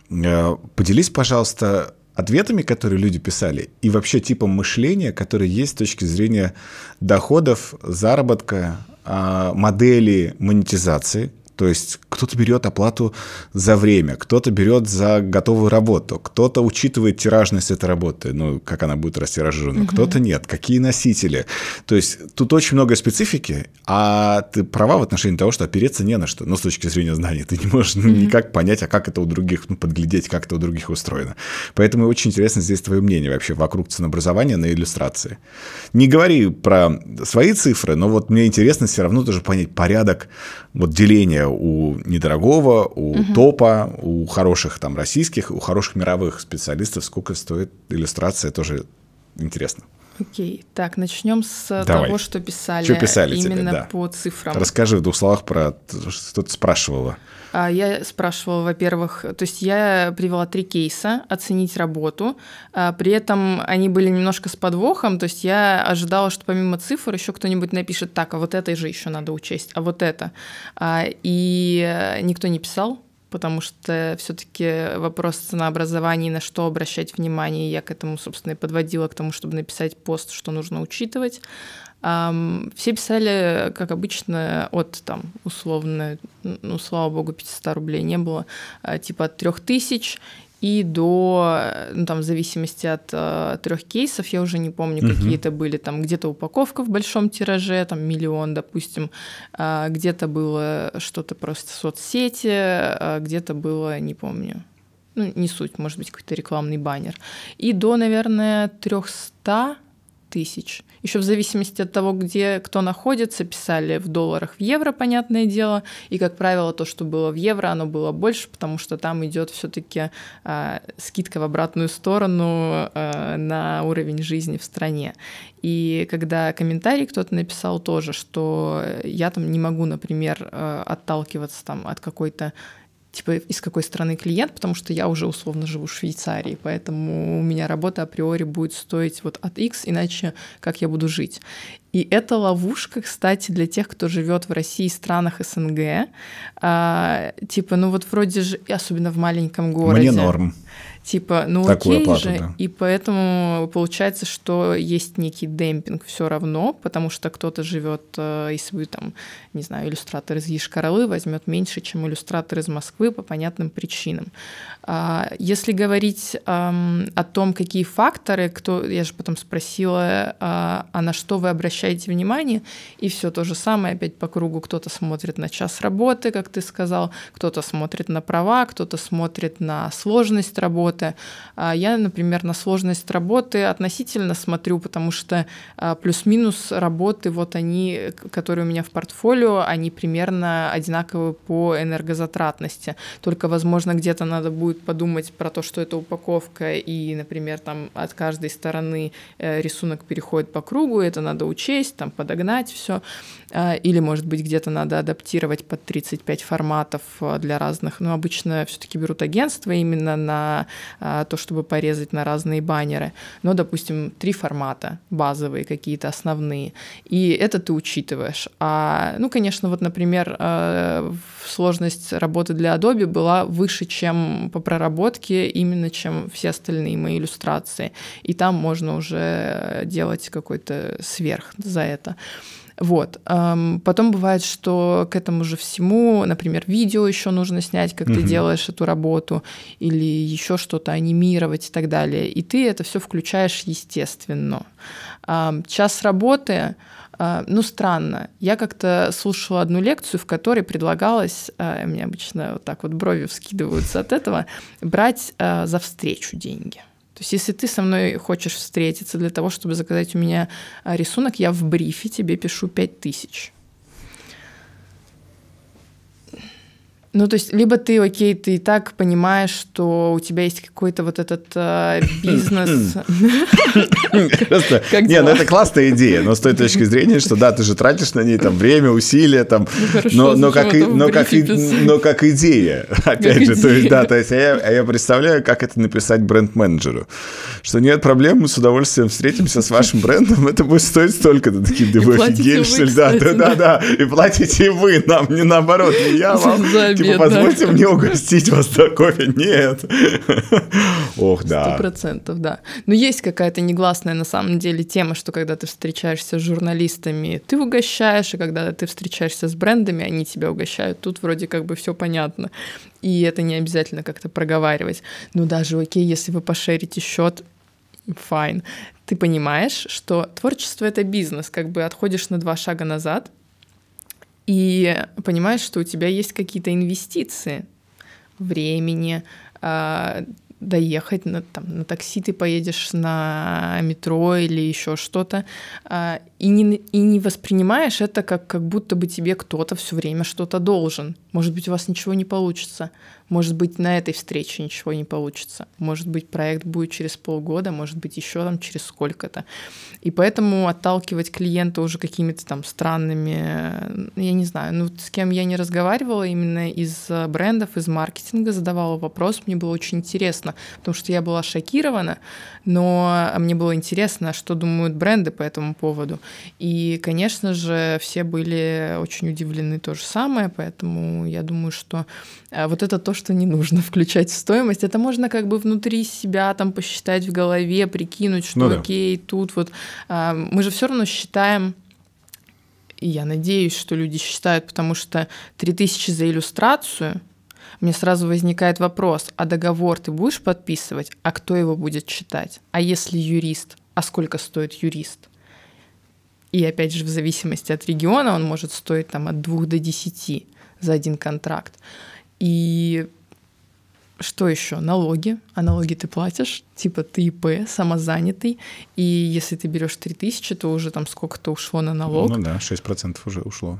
э, поделись, пожалуйста, ответами, которые люди писали, и вообще типом мышления, который есть с точки зрения доходов, заработка, а, модели монетизации – то есть кто-то берет оплату за время, кто-то берет за готовую работу, кто-то учитывает тиражность этой работы, ну, как она будет растиражирована, угу. кто-то нет, какие носители. То есть тут очень много специфики, а ты права в отношении того, что опереться не на что, ну, с точки зрения знаний. Ты не можешь угу. никак понять, а как это у других, ну, подглядеть, как это у других устроено. Поэтому очень интересно здесь твое мнение вообще вокруг ценообразования на иллюстрации. Не говори про свои цифры, но вот мне интересно все равно тоже понять порядок вот деления у недорогого, у угу. топа, у хороших там российских, у хороших мировых специалистов, сколько стоит иллюстрация, тоже интересно. Окей, так, начнем с Давай. того, что писали, что писали именно тебе, да. по цифрам. Расскажи в двух словах про что ты спрашивала. А, я спрашивала, во-первых, то есть я привела три кейса, оценить работу, а, при этом они были немножко с подвохом, то есть я ожидала, что помимо цифр еще кто-нибудь напишет, так, а вот это же еще надо учесть, а вот это. А, и никто не писал, потому что все-таки вопрос ценообразования, на что обращать внимание, я к этому, собственно, и подводила, к тому, чтобы написать пост, что нужно учитывать. Все писали, как обычно, от там условно, ну, слава богу, 500 рублей не было, а, типа от 3000 и до, ну, там, в зависимости от э, трех кейсов, я уже не помню, угу. какие это были, там, где-то упаковка в большом тираже, там, миллион, допустим, э, где-то было что-то просто в соцсети, э, где-то было, не помню, ну, не суть, может быть, какой-то рекламный баннер. И до, наверное, 300 тысяч. Еще в зависимости от того, где кто находится, писали в долларах, в евро, понятное дело. И, как правило, то, что было в евро, оно было больше, потому что там идет все-таки э, скидка в обратную сторону э, на уровень жизни в стране. И когда комментарий кто-то написал тоже, что я там не могу, например, э, отталкиваться там от какой-то типа, из какой страны клиент, потому что я уже условно живу в Швейцарии, поэтому у меня работа априори будет стоить вот от X, иначе как я буду жить. И это ловушка, кстати, для тех, кто живет в России и странах СНГ. А, типа, ну вот вроде же, особенно в маленьком городе. Мне норм. Типа, ну Такую окей оплату, же, да. и поэтому получается, что есть некий демпинг все равно, потому что кто-то живет, э, если вы там, не знаю, иллюстратор из Ешкаралы возьмет меньше, чем иллюстратор из Москвы по понятным причинам. А, если говорить о том, какие факторы, кто, я же потом спросила, а, а на что вы обращаете внимание, и все то же самое опять по кругу. Кто-то смотрит на час работы, как ты сказал, кто-то смотрит на права, кто-то смотрит на сложность работы. А я, например, на сложность работы относительно смотрю, потому что плюс-минус работы, вот они, которые у меня в портфолио, они примерно одинаковы по энергозатратности. Только, возможно, где-то надо будет подумать про то, что это упаковка, и, например, там от каждой стороны э, рисунок переходит по кругу, это надо учесть, там подогнать все. А, или, может быть, где-то надо адаптировать под 35 форматов для разных. Но обычно все-таки берут агентство именно на а, то, чтобы порезать на разные баннеры. Но, допустим, три формата базовые какие-то основные. И это ты учитываешь. А, ну, конечно, вот, например, а, сложность работы для Adobe была выше, чем по проработке, именно чем все остальные мои иллюстрации. И там можно уже делать какой-то сверх за это. Вот. Потом бывает, что к этому же всему, например, видео еще нужно снять, как угу. ты делаешь эту работу, или еще что-то анимировать и так далее. И ты это все включаешь естественно. Час работы, ну, странно. Я как-то слушала одну лекцию, в которой предлагалось, а, мне обычно вот так вот брови вскидываются от этого, брать а, за встречу деньги. То есть если ты со мной хочешь встретиться для того, чтобы заказать у меня а, рисунок, я в брифе тебе пишу 5000. Ну, то есть, либо ты, окей, ты и так понимаешь, что у тебя есть какой-то вот этот э, бизнес. Не, ну это классная идея, но с той точки зрения, что да, ты же тратишь на ней там время, усилия, там, как но как идея, опять же, то есть да, то есть а, а я представляю, как это написать бренд-менеджеру, что нет проблем, мы с удовольствием встретимся с вашим брендом, это будет стоить столько-то, такие, да вы офигели, что ли, да, да, да, и платите вы нам, не наоборот, не я вам, типа, позвольте мне угостить вас до кофе. Нет. Ох, да. Сто процентов, да. Но есть какая-то негласная на самом деле тема, что когда ты встречаешься с журналистами, ты угощаешь, и когда ты встречаешься с брендами, они тебя угощают. Тут вроде как бы все понятно. И это не обязательно как-то проговаривать. Ну даже окей, если вы пошерите счет, файн. Ты понимаешь, что творчество — это бизнес, как бы отходишь на два шага назад — и понимаешь, что у тебя есть какие-то инвестиции. Времени, а, доехать на, там, на такси ты поедешь на метро или еще что-то, а, и не, и не воспринимаешь это как, как будто бы тебе кто-то все время что-то должен. Может быть, у вас ничего не получится. Может быть, на этой встрече ничего не получится. Может быть, проект будет через полгода, может быть, еще там через сколько-то. И поэтому отталкивать клиента уже какими-то там странными, я не знаю, ну, с кем я не разговаривала именно из брендов, из маркетинга, задавала вопрос, мне было очень интересно, потому что я была шокирована, но мне было интересно, что думают бренды по этому поводу. И, конечно же, все были очень удивлены то же самое, поэтому я думаю, что э, вот это то, что не нужно включать в стоимость. Это можно как бы внутри себя там посчитать в голове, прикинуть, что ну, да. окей, тут вот а, мы же все равно считаем и я надеюсь, что люди считают, потому что 3000 за иллюстрацию, мне сразу возникает вопрос, а договор ты будешь подписывать, а кто его будет читать? А если юрист, а сколько стоит юрист? И опять же, в зависимости от региона он может стоить там от 2 до 10 за один контракт. И что еще? Налоги. А налоги ты платишь, типа ты ИП, самозанятый. И если ты берешь 3000, то уже там сколько-то ушло на налог. Ну да, 6% уже ушло.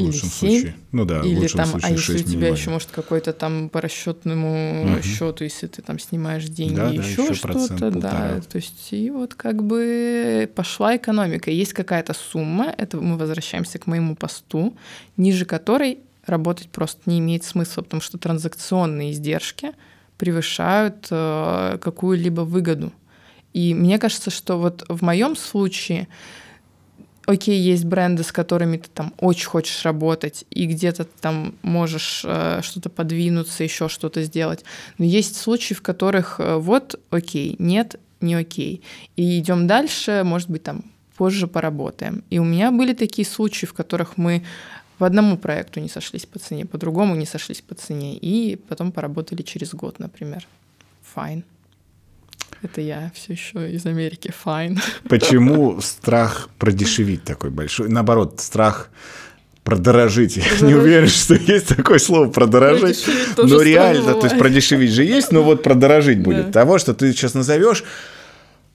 В или 7, случае. Ну да, или в лучшем там, а случае а если у тебя еще может какой-то там по расчетному угу. счету, если ты там снимаешь деньги, да, еще, да, что-то, да. То есть и вот как бы пошла экономика. Есть какая-то сумма, это мы возвращаемся к моему посту, ниже которой работать просто не имеет смысла, потому что транзакционные издержки превышают э, какую-либо выгоду. И мне кажется, что вот в моем случае, окей, есть бренды, с которыми ты там очень хочешь работать, и где-то там можешь э, что-то подвинуться, еще что-то сделать. Но есть случаи, в которых э, вот окей, нет, не окей. И идем дальше, может быть, там позже поработаем. И у меня были такие случаи, в которых мы по одному проекту не сошлись по цене, по другому не сошлись по цене, и потом поработали через год, например. Fine. Это я все еще из Америки. Fine. Почему страх продешевить такой большой? Наоборот, страх продорожить. Я не уверен, что есть такое слово продорожить. Но реально, то есть продешевить же есть, но вот продорожить будет. Того, что ты сейчас назовешь,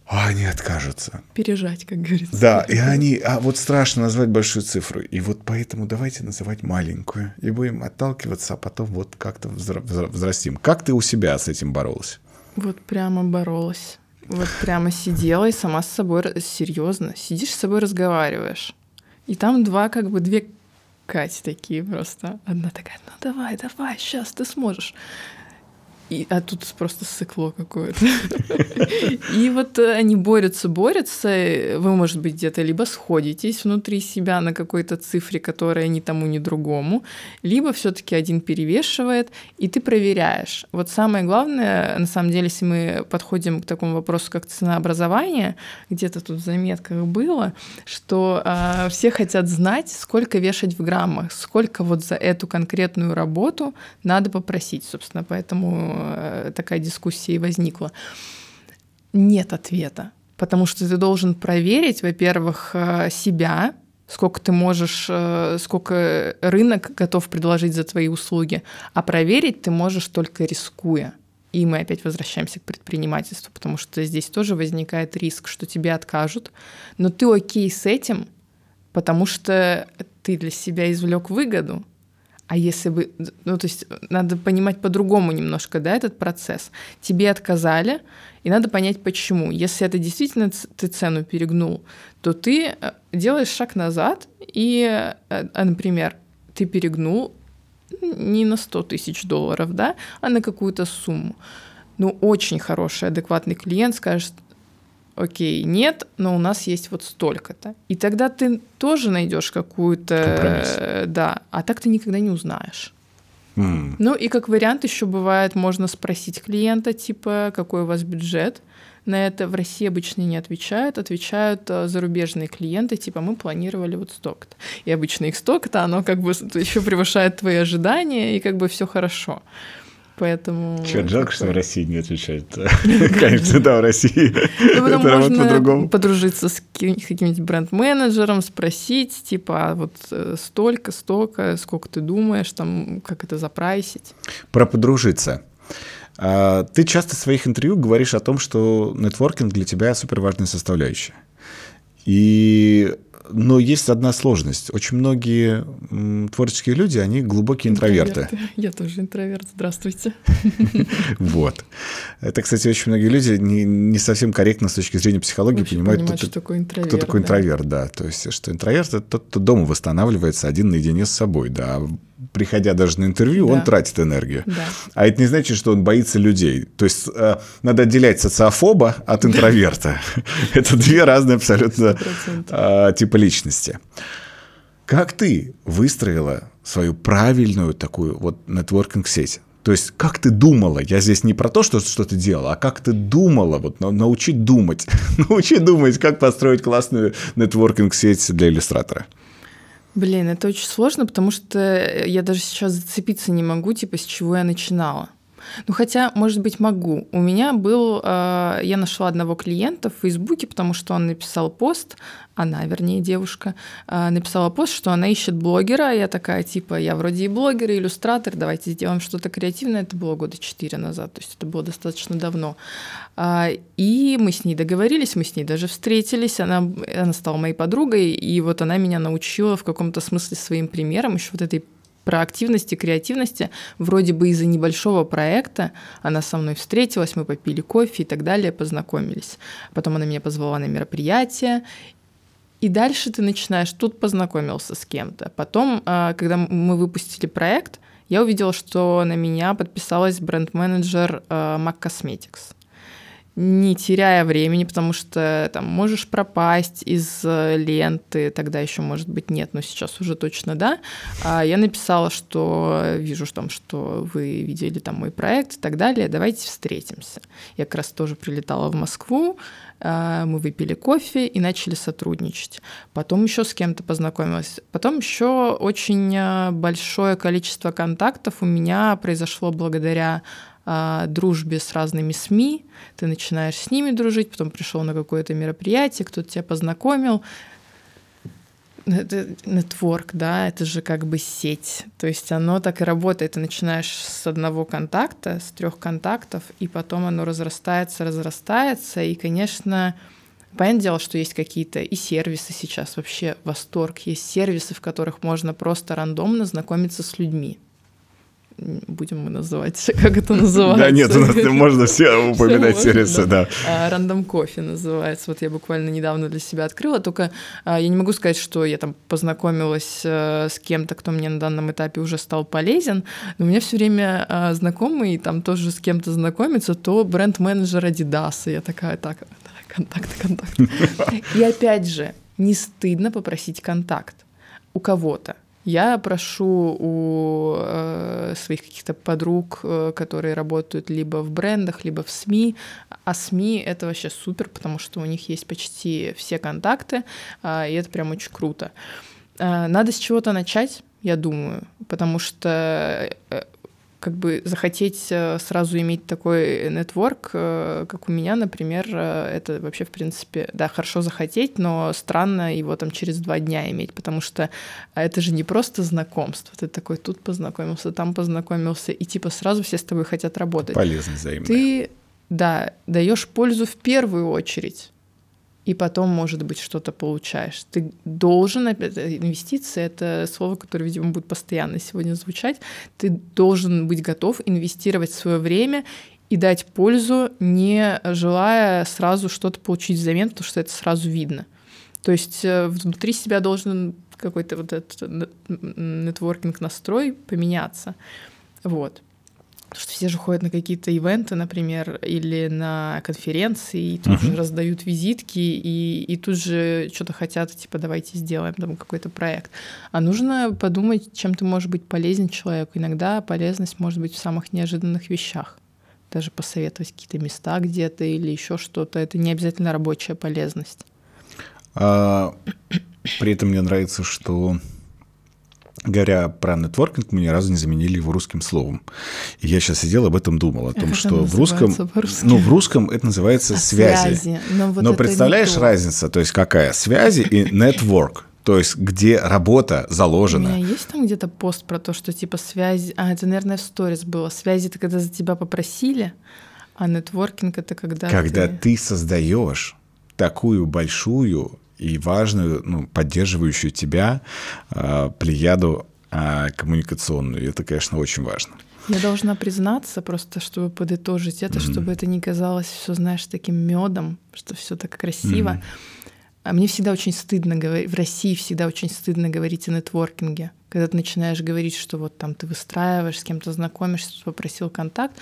а они откажутся. Пережать, как говорится. Да, и они, а вот страшно назвать большую цифру. И вот поэтому давайте называть маленькую. И будем отталкиваться, а потом вот как-то взрастим. Как ты у себя с этим боролась? Вот прямо боролась. Вот прямо сидела и сама с собой, серьезно, сидишь с собой разговариваешь. И там два, как бы, две Кати такие просто. Одна такая, ну давай, давай, сейчас ты сможешь. И, а тут просто сыкло какое-то. И вот э, они борются, борются. Вы, может быть, где-то либо сходитесь внутри себя на какой-то цифре, которая ни тому, ни другому, либо все-таки один перевешивает, и ты проверяешь. Вот самое главное, на самом деле, если мы подходим к такому вопросу, как ценообразование, где-то тут в заметках было, что э, все хотят знать, сколько вешать в граммах, сколько вот за эту конкретную работу надо попросить, собственно, поэтому Э, такая дискуссия и возникла. Нет ответа, потому что ты должен проверить, во-первых, э, себя, сколько ты можешь, э, сколько рынок готов предложить за твои услуги, а проверить ты можешь только рискуя. И мы опять возвращаемся к предпринимательству, потому что здесь тоже возникает риск, что тебе откажут, но ты окей с этим, потому что ты для себя извлек выгоду, а если бы, ну, то есть надо понимать по-другому немножко, да, этот процесс. Тебе отказали, и надо понять, почему. Если это действительно ты цену перегнул, то ты э, делаешь шаг назад, и, э, а, например, ты перегнул не на 100 тысяч долларов, да, а на какую-то сумму. Ну, очень хороший, адекватный клиент скажет, окей, нет, но у нас есть вот столько-то. И тогда ты тоже найдешь какую-то... Да, а так ты никогда не узнаешь. Mm. Ну и как вариант еще бывает, можно спросить клиента, типа, какой у вас бюджет. На это в России обычно не отвечают, отвечают э, зарубежные клиенты, типа, мы планировали вот столько-то. И обычно их столько-то, оно как бы еще превышает твои ожидания, и как бы все хорошо. Поэтому... Че, жалко, что в России не отвечают. Конечно, да, в России ну, это можно подружиться с каким-нибудь бренд-менеджером, спросить, типа, а вот э, столько, столько, сколько ты думаешь, там, как это запрайсить. Про подружиться. А, ты часто в своих интервью говоришь о том, что нетворкинг для тебя супер важная составляющая. И но есть одна сложность. Очень многие творческие люди, они глубокие интроверты. интроверты. Я тоже интроверт. Здравствуйте. Вот. Это, кстати, очень многие люди не, не совсем корректно с точки зрения психологии понимают, понимать, кто, что такое интроверт, кто такой интроверт, да. То есть, что интроверт — это тот, кто дома восстанавливается один наедине с собой, да. Приходя даже на интервью, Да. он тратит энергию. Да. А это не значит, что он боится людей. То есть э, надо отделять социофоба от интроверта. Это две разные абсолютно 100%. э, типа личности. Как ты выстроила свою правильную такую вот нетворкинг-сеть? То есть, как ты думала? Я здесь не про то, что, что ты делала, а как ты думала, вот на- научить думать. научить думать, как построить классную нетворкинг-сеть для иллюстратора. Блин, это очень сложно, потому что я даже сейчас зацепиться не могу, типа, с чего я начинала. Ну, хотя, может быть, могу. У меня был... э, я нашла одного клиента в Фейсбуке, потому что он написал пост, она, вернее, девушка, э, написала пост, что она ищет блогера. Я такая, типа, я вроде и блогер, и иллюстратор, давайте сделаем что-то креативное. Это было года четыре назад, то есть это было достаточно давно. А, И мы с ней договорились, мы с ней даже встретились, она, она стала моей подругой, и вот она меня научила в каком-то смысле своим примером еще вот этой проактивности, креативности. Вроде бы из-за небольшого проекта она со мной встретилась, мы попили кофе и так далее, познакомились. Потом она меня позвала на мероприятие, и дальше ты начинаешь, тут познакомился с кем-то. Потом, а, когда мы выпустили проект, я увидела, что на меня подписалась бренд-менеджер а, MAC Cosmetics. Не теряя времени, потому что там можешь пропасть из э, ленты, тогда еще, может быть, нет, но сейчас уже точно да. А Я написала, что вижу там, что вы видели там мой проект и так далее, давайте встретимся. Я как раз тоже прилетала в Москву, а, мы выпили кофе и начали сотрудничать. Потом еще с кем-то познакомилась. Потом еще очень а, большое количество контактов у меня произошло благодаря дружбе с разными СМИ. Ты начинаешь с ними дружить, потом пришел на какое-то мероприятие, кто-то тебя познакомил. Это нетворк, да, это же как бы сеть. То есть оно так и работает. Ты начинаешь с одного контакта, с трех контактов, и потом оно разрастается, разрастается. И, конечно, понятное дело, что есть какие-то и сервисы сейчас, вообще восторг. Есть сервисы, в которых можно просто рандомно знакомиться с людьми. Будем мы называть, как это называется. Да нет, у нас можно все упоминать сервисы, да. А, Рандом кофе называется. Вот я буквально недавно для себя открыла. Только а, я не могу сказать, что я там познакомилась э, с кем-то, кто мне на данном этапе уже стал полезен. Но у меня все время а, знакомые там тоже с кем-то знакомятся, то бренд-менеджер Adidas. И я такая, так, контакт, контакт. И опять же, не стыдно попросить контакт у кого-то. Я прошу у э, своих каких-то подруг, э, которые работают либо в брендах, либо в СМИ. А СМИ это вообще супер, потому что у них есть почти все контакты, а, и это прям очень круто. А, Надо с чего-то начать, я думаю, потому что э, как бы захотеть э, сразу иметь такой нетворк, э, как у меня, например, э, это вообще, в принципе, да, хорошо захотеть, но странно его там через два дня иметь, потому что это же не просто знакомство. Ты такой тут познакомился, там познакомился, и типа сразу все с тобой хотят работать. Полезно взаимно. Ты, да, даешь пользу в первую очередь, и потом, может быть, что-то получаешь. Ты должен, э, инвестиции — это слово, которое, видимо, будет постоянно сегодня звучать, ты должен быть готов инвестировать свое время и дать пользу, не желая сразу что-то получить взамен, потому что это сразу видно. То есть э, внутри себя должен какой-то вот этот э, нетворкинг-настрой поменяться. Вот. Потому что все же ходят на какие-то ивенты, например, или на конференции, и тут Мгм. же раздают визитки, и, и тут же что-то хотят, типа, давайте сделаем там какой-то проект. А нужно подумать, чем ты можешь быть полезен человеку. Иногда полезность может быть в самых неожиданных вещах. Даже посоветовать какие-то места где-то или еще что-то. Это не обязательно рабочая полезность. А, при этом мне нравится, что говоря про нетворкинг, мы ни разу не заменили его русским словом. И я сейчас сидел об этом думал, о том, Как что в русском, ну в русском это называется А, связи. Но, вот Но это представляешь разница, то есть какая? Связи и network, то есть где работа У заложена. меня есть там где-то пост про то, что типа связи... А, это, наверное, в сторис было. Связи — это когда за тебя попросили, а нетворкинг — это когда Когда ты... ты создаешь такую большую и важную, ну, поддерживающую тебя э, плеяду э, коммуникационную. И это, конечно, очень важно. Я должна признаться, просто чтобы подытожить это, Мгм. чтобы это не казалось все, знаешь, таким медом, что все так красиво. а мне всегда очень стыдно говорить, в России всегда очень стыдно говорить о нетворкинге. Когда ты начинаешь говорить, что вот там ты выстраиваешь, с кем-то знакомишься, попросил контакт,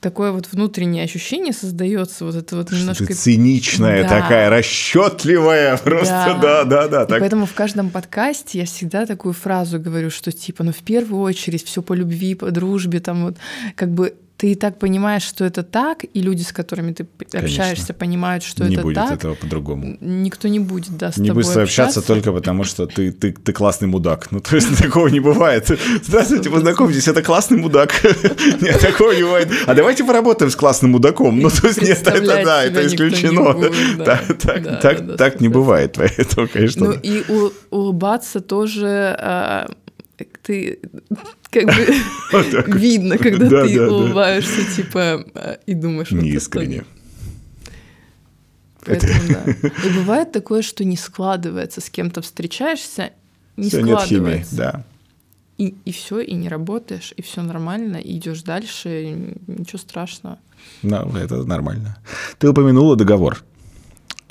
такое вот внутреннее ощущение создается, вот это вот что немножко... Ты циничная да. такая, расчетливая, просто да, да, да. так. Поэтому в каждом подкасте я всегда такую фразу говорю, что типа, ну в первую очередь все по любви, по дружбе, там вот как бы ты и так понимаешь, что это так, и люди, с которыми ты Конечно. общаешься, понимают, что не это так. будет этого по-другому. Никто не будет, да, с Не тобой будешь общаться, общаться только потому, что ты, ты, ты классный мудак. Ну, то есть такого не бывает. Здравствуйте, познакомьтесь, это классный мудак. Нет, такого не бывает. А давайте поработаем с классным мудаком. Ну, то есть нет, это да, это исключено. Так не бывает, поэтому, конечно. Ну, и улыбаться тоже а, ты как бы видно, когда ты улыбаешься, типа, а, и думаешь... Неискренне. Поэтому, да. И бывает такое, что не складывается, с кем-то встречаешься, не все складывается. Нет химии, да. И, и все, и не работаешь, и все нормально, и идешь дальше, ничего страшного. Ну, это нормально. Ты упомянула договор.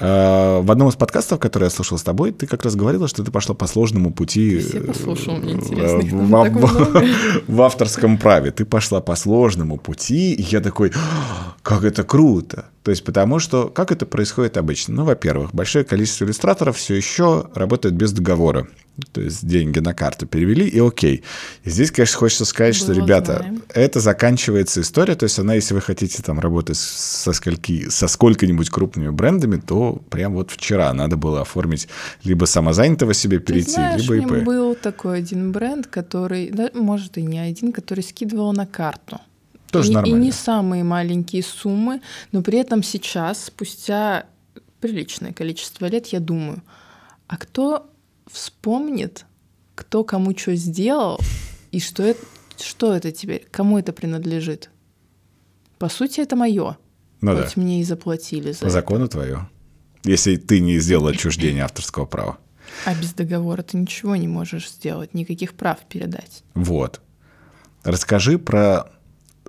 А, в одном из подкастов, который я слушал с тобой, ты как раз говорила, что ты пошла по сложному пути Все послушал, мне интересно. В, в, в авторском праве. Ты пошла по сложному пути, и я такой, «А, как это круто. То есть потому что, как это происходит обычно? Ну, во-первых, большое количество иллюстраторов все еще работает без договора. То есть деньги на карту перевели, и окей. И здесь, конечно, хочется сказать, Было что, ребята, знаем. это заканчивается история. То есть она, если вы хотите там работать со, скольки, со сколько-нибудь крупными брендами, то прям вот вчера надо было оформить либо самозанятого себе перейти, Ты знаешь, либо ИП. был такой один бренд, который, да, может и не один, который скидывал на карту. Тоже и, нормально. И не самые маленькие суммы, но при этом сейчас, спустя приличное количество лет, я думаю, а кто вспомнит, кто кому что сделал, и что это, что это теперь, кому это принадлежит. По сути, это мое. Ну Хоть да. мне и заплатили за закону это. твое. Если ты не сделал отчуждение авторского права. А без договора ты ничего не можешь сделать, никаких прав передать. Вот. Расскажи про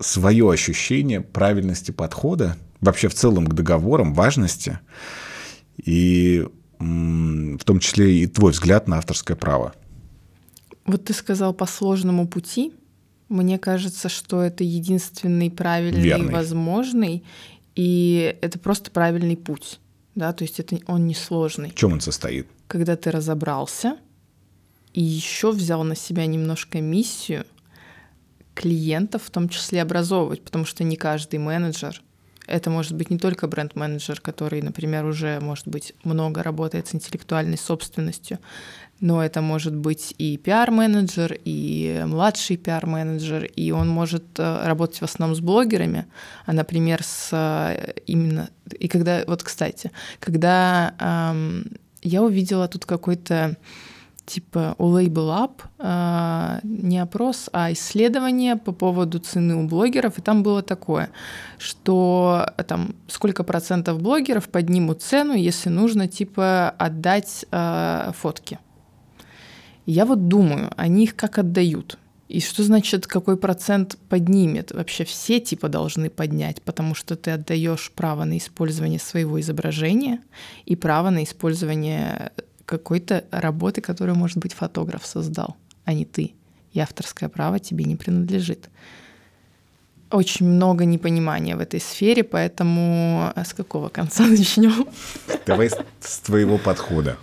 свое ощущение правильности подхода, вообще в целом к договорам, важности, и в том числе и твой взгляд на авторское право. Вот ты сказал по сложному пути. Мне кажется, что это единственный правильный, Верный. возможный, и это просто правильный путь. Да, то есть это он не сложный. В чем он состоит? Когда ты разобрался и еще взял на себя немножко миссию клиентов в том числе образовывать, потому что не каждый менеджер. Это может быть не только бренд-менеджер, который, например, уже, может быть, много работает с интеллектуальной собственностью, но это может быть и пиар-менеджер, и младший пиар-менеджер, и он может э, работать в основном с блогерами, а, например, с э, именно... И когда... Вот, кстати, когда эм, я увидела тут какой-то типа у Label Up э, не опрос, а исследование по поводу цены у блогеров, и там было такое, что там сколько процентов блогеров поднимут цену, если нужно типа отдать э, фотки. Я вот думаю, они их как отдают. И что значит, какой процент поднимет? Вообще все типа должны поднять, потому что ты отдаешь право на использование своего изображения и право на использование какой-то работы, которую, может быть, фотограф создал, а не ты. И авторское право тебе не принадлежит. Очень много непонимания в этой сфере, поэтому а с какого конца начнем? Давай с твоего подхода.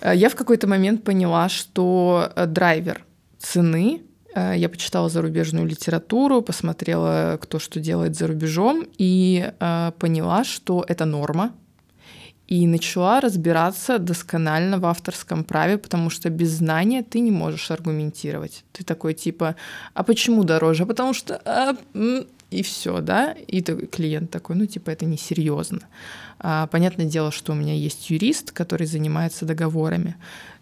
Э, я в какой-то момент поняла, что э, драйвер цены э, я почитала зарубежную литературу, посмотрела, кто что делает за рубежом, и поняла, что это норма, и начала разбираться досконально в авторском праве, потому что без знания ты не можешь аргументировать. Ты такой типа, а почему дороже? Потому что а, и все, да? И клиент такой, ну типа это несерьезно. А, понятное дело, что у меня есть юрист, который занимается договорами,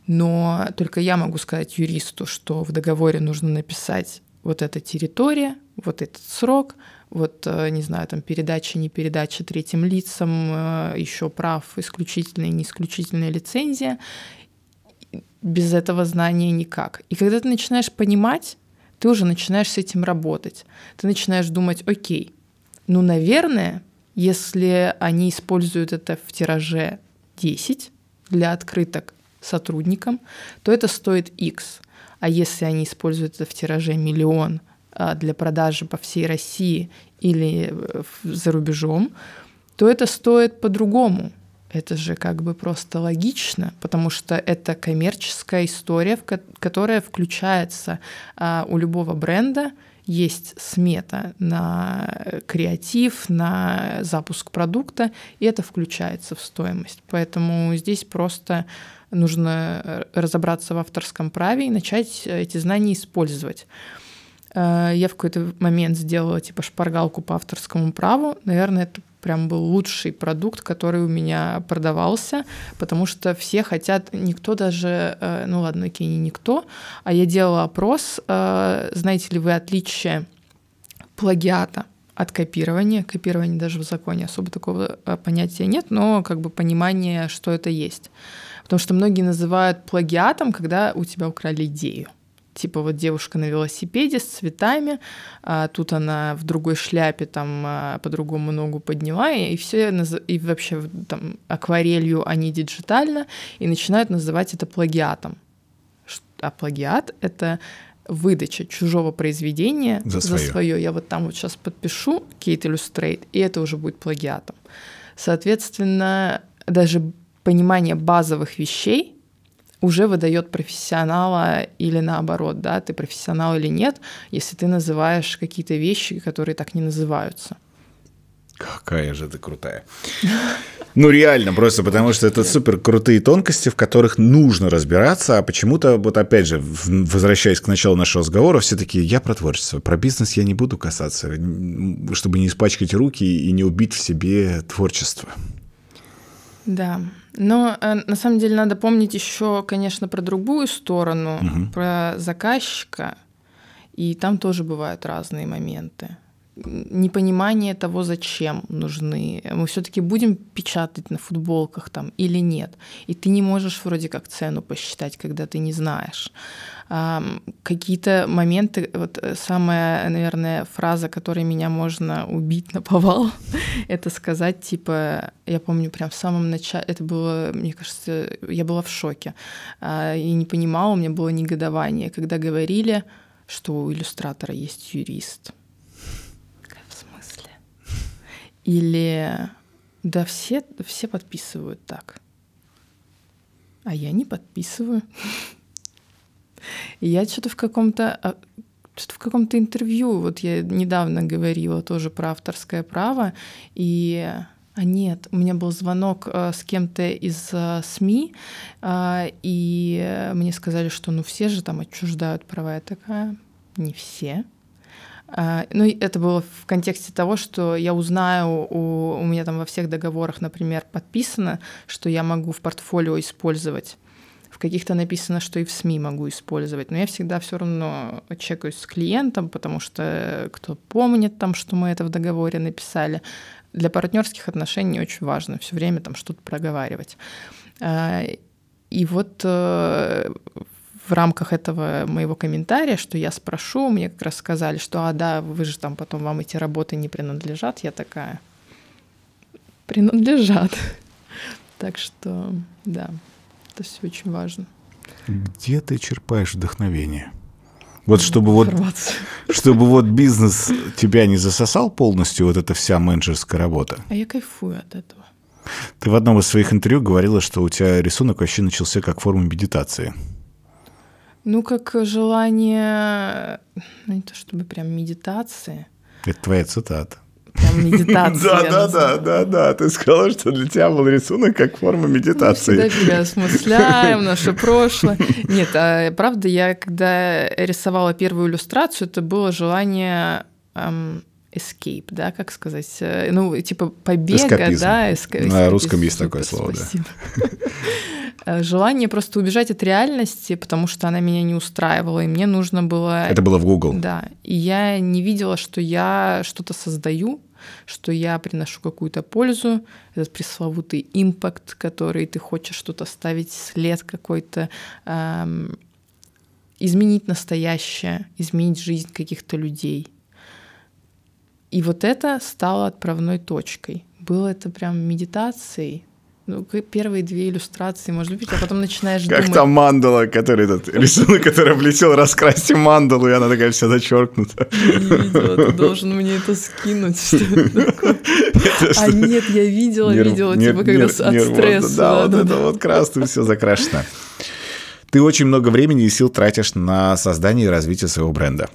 но только я могу сказать юристу, что в договоре нужно написать вот эта территория, вот этот срок, вот, э, не знаю, там передача, не передача третьим лицам, э, еще прав, исключительная не исключительная лицензия. Без этого знания никак. И когда ты начинаешь понимать, ты уже начинаешь с этим работать. Ты начинаешь думать, окей, ну, наверное, если они используют это в тираже 10 для открыток сотрудникам, то это стоит X. А если они используют это в тираже миллион для продажи по всей России или э, за рубежом, то это стоит по-другому. Это же как бы просто логично, потому что это коммерческая история, которая включается а, у любого бренда, есть смета на креатив, на запуск продукта, и это включается в стоимость. Поэтому здесь просто нужно э, разобраться в авторском праве и начать эти знания использовать. Э, я в какой-то момент сделала типа шпаргалку по авторскому праву. Наверное, это прям был лучший продукт, который у меня продавался, потому что все хотят, никто даже, э, ну ладно, окей, не никто, а я делала опрос, э, знаете ли вы отличие плагиата от копирования. Копирование даже в законе особо такого понятия нет, но как бы понимание, что это есть. Потому что многие называют плагиатом, когда у тебя украли идею типа вот девушка на велосипеде с цветами, а тут она в другой шляпе там а, по-другому ногу подняла, и все, и вообще там акварелью, они диджитально, и начинают называть это плагиатом. А плагиат — это выдача чужого произведения за свое. за свое. Я вот там вот сейчас подпишу Kate Illustrate, и это уже будет плагиатом. Соответственно, даже понимание базовых вещей уже выдает профессионала или наоборот, да, ты профессионал или нет, если ты называешь какие-то вещи, которые так не называются. Какая же ты крутая. Ну, реально, просто потому что это супер крутые тонкости, в которых нужно разбираться, а почему-то, вот опять же, возвращаясь к началу нашего разговора, все таки я про творчество, про бизнес я не буду касаться, чтобы не испачкать руки и не убить в себе творчество. Да, но э, на самом деле надо помнить еще, конечно, про другую сторону, угу. про заказчика. И там тоже бывают разные моменты. Непонимание того, зачем нужны. Мы все-таки будем печатать на футболках там или нет. И ты не можешь вроде как цену посчитать, когда ты не знаешь какие-то моменты, вот э, самая, наверное, фраза, которой меня можно убить на повал, это сказать, типа, я помню прям в самом начале, это было, мне кажется, я была в шоке а, и не понимала, у меня было негодование, когда говорили, что у иллюстратора есть юрист. В смысле? Или да все, все подписывают так, а я не подписываю. Я что-то в каком-то а, что-то в каком-то интервью, вот я недавно говорила тоже про авторское право, и а нет, у меня был звонок э, с кем-то из э, СМИ, э, и мне сказали, что ну все же там отчуждают права. Я такая, не все. Э, ну, это было в контексте того, что я узнаю, у, у меня там во всех договорах, например, подписано, что я могу в портфолио использовать в каких-то написано, что и в СМИ могу использовать, но я всегда все равно чекаюсь с клиентом, потому что кто помнит там, что мы это в договоре написали. Для партнерских отношений очень важно все время там что-то проговаривать. А, и вот э, в рамках этого моего комментария, что я спрошу, мне как раз сказали, что, а да, вы же там потом вам эти работы не принадлежат. Я такая, принадлежат. Так что, да это все очень важно. Где ты черпаешь вдохновение? Вот чтобы вот, чтобы вот бизнес тебя не засосал полностью, вот эта вся менеджерская работа. А я кайфую от этого. Ты в одном из своих интервью говорила, что у тебя рисунок вообще начался как форма медитации. Ну, как желание, ну не то чтобы прям медитации. Это твоя цитата прям медитация. Да, да, да, да, да. Ты сказала, что для тебя был рисунок как форма медитации. Мы всегда переосмысляем наше прошлое. Нет, а правда, я когда рисовала первую иллюстрацию, это было желание escape, да, как сказать, э, ну, типа побега, Эскапизм. да. Эска... На русском есть такое слово, да. Э, желание просто убежать от реальности, потому что она меня не устраивала, и мне нужно было... Это было в Google? Да, и я не видела, что я что-то создаю, что я приношу какую-то пользу, этот пресловутый импакт, который ты хочешь что-то ставить, след какой-то, эм, изменить настоящее, изменить жизнь каких-то людей. И вот это стало отправной точкой. Было это прям медитацией, Ну, первые две иллюстрации, может быть, а потом начинаешь как думать. там мандала, который этот рисунок, который облетел, раскрасьте мандалу, и она такая вся зачеркнута. Не видела, ты должен мне это скинуть. Что это такое? А нет, я видела, видела, типа, когда от стресса. Да, вот это вот красным все закрашено. Ты очень много времени и сил тратишь на создание и развитие своего бренда.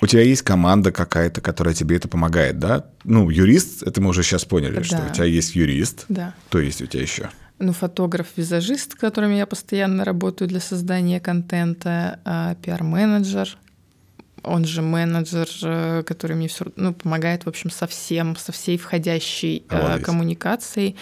У тебя есть команда какая-то, которая тебе это помогает, да? Ну, юрист, это мы уже сейчас поняли, что Да. у тебя есть юрист. Да. То есть у тебя еще. Ну, фотограф-визажист, с которым я постоянно работаю для создания контента, а, пиар-менеджер, он же менеджер, э, который мне все ну, помогает, в общем, со всем, со всей входящей э, коммуникацией.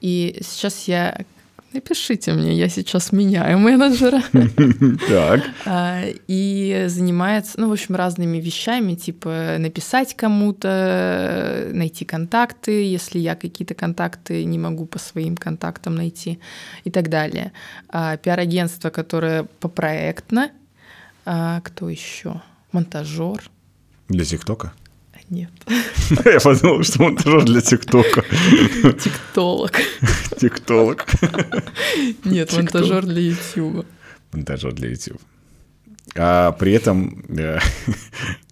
И сейчас я... Напишите мне, я сейчас меняю менеджера. Так. А, И занимается, ну, в общем, разными вещами, типа написать кому-то, найти контакты, если я какие-то контакты не могу по своим контактам найти и так далее. А, Пиар-агентство, которое попроектно. А, Кто еще? Монтажер. Для ТикТока? Нет. Я подумал, что монтажер для ТикТока. Тиктолог. Тиктолог. Нет, монтажер для Ютуба. Монтажер для YouTube. А при этом... э,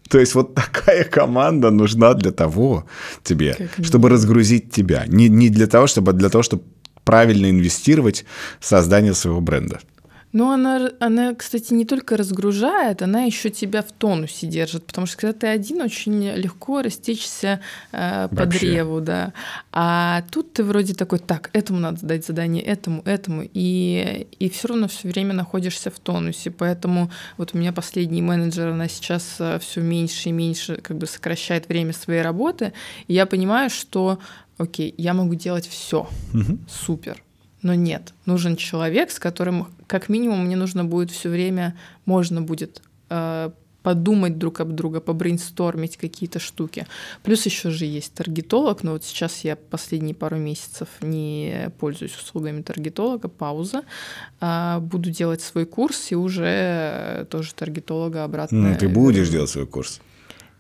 То есть вот такая команда нужна для того тебе, Как чтобы разгрузить тебя. Не, не для того, чтобы, а для того, чтобы правильно инвестировать в создание своего бренда. Ну, она, она, кстати, не только разгружает, она еще тебя в тонусе держит, потому что когда ты один, очень легко растечься э, по Вообще. древу, да. А тут ты вроде такой, так, этому надо дать задание, этому, этому, и, и все равно все время находишься в тонусе. Поэтому вот у меня последний менеджер, она сейчас все меньше и меньше как бы сокращает время своей работы, и я понимаю, что, окей, я могу делать все, супер. Но нет, нужен человек, с которым как минимум мне нужно будет все время, можно будет э, подумать друг об друга, побрейнстормить какие-то штуки. Плюс еще же есть таргетолог, но вот сейчас я последние пару месяцев не пользуюсь услугами таргетолога, пауза. А, буду делать свой курс и уже э, тоже таргетолога обратно. Ну, ты будешь делать свой курс.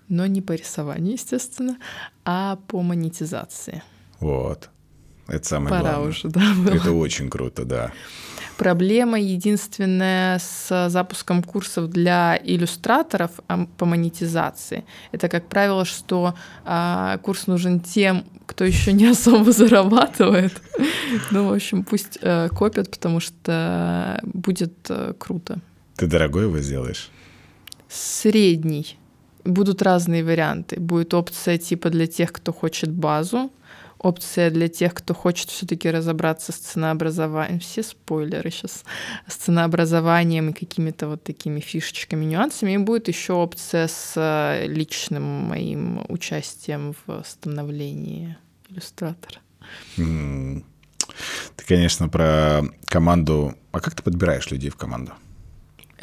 Но не по рисованию, естественно, а по монетизации. Вот. Это самое Пора главное. уже, да, было. Это очень круто, да. Проблема единственная с запуском курсов для иллюстраторов а, по монетизации. Это, как правило, что а, курс нужен тем, кто еще не особо зарабатывает. Ну, в общем, пусть э, копят, потому что будет э, круто. Ты дорогой его сделаешь? Средний. Будут разные варианты. Будет опция типа для тех, кто хочет базу, опция для тех, кто хочет все-таки разобраться с ценообразованием. Все спойлеры сейчас. С ценообразованием и какими-то вот такими фишечками, нюансами. И будет еще опция с э, личным моим участием в становлении иллюстратора. Ты, конечно, про команду... А как ты подбираешь людей в команду?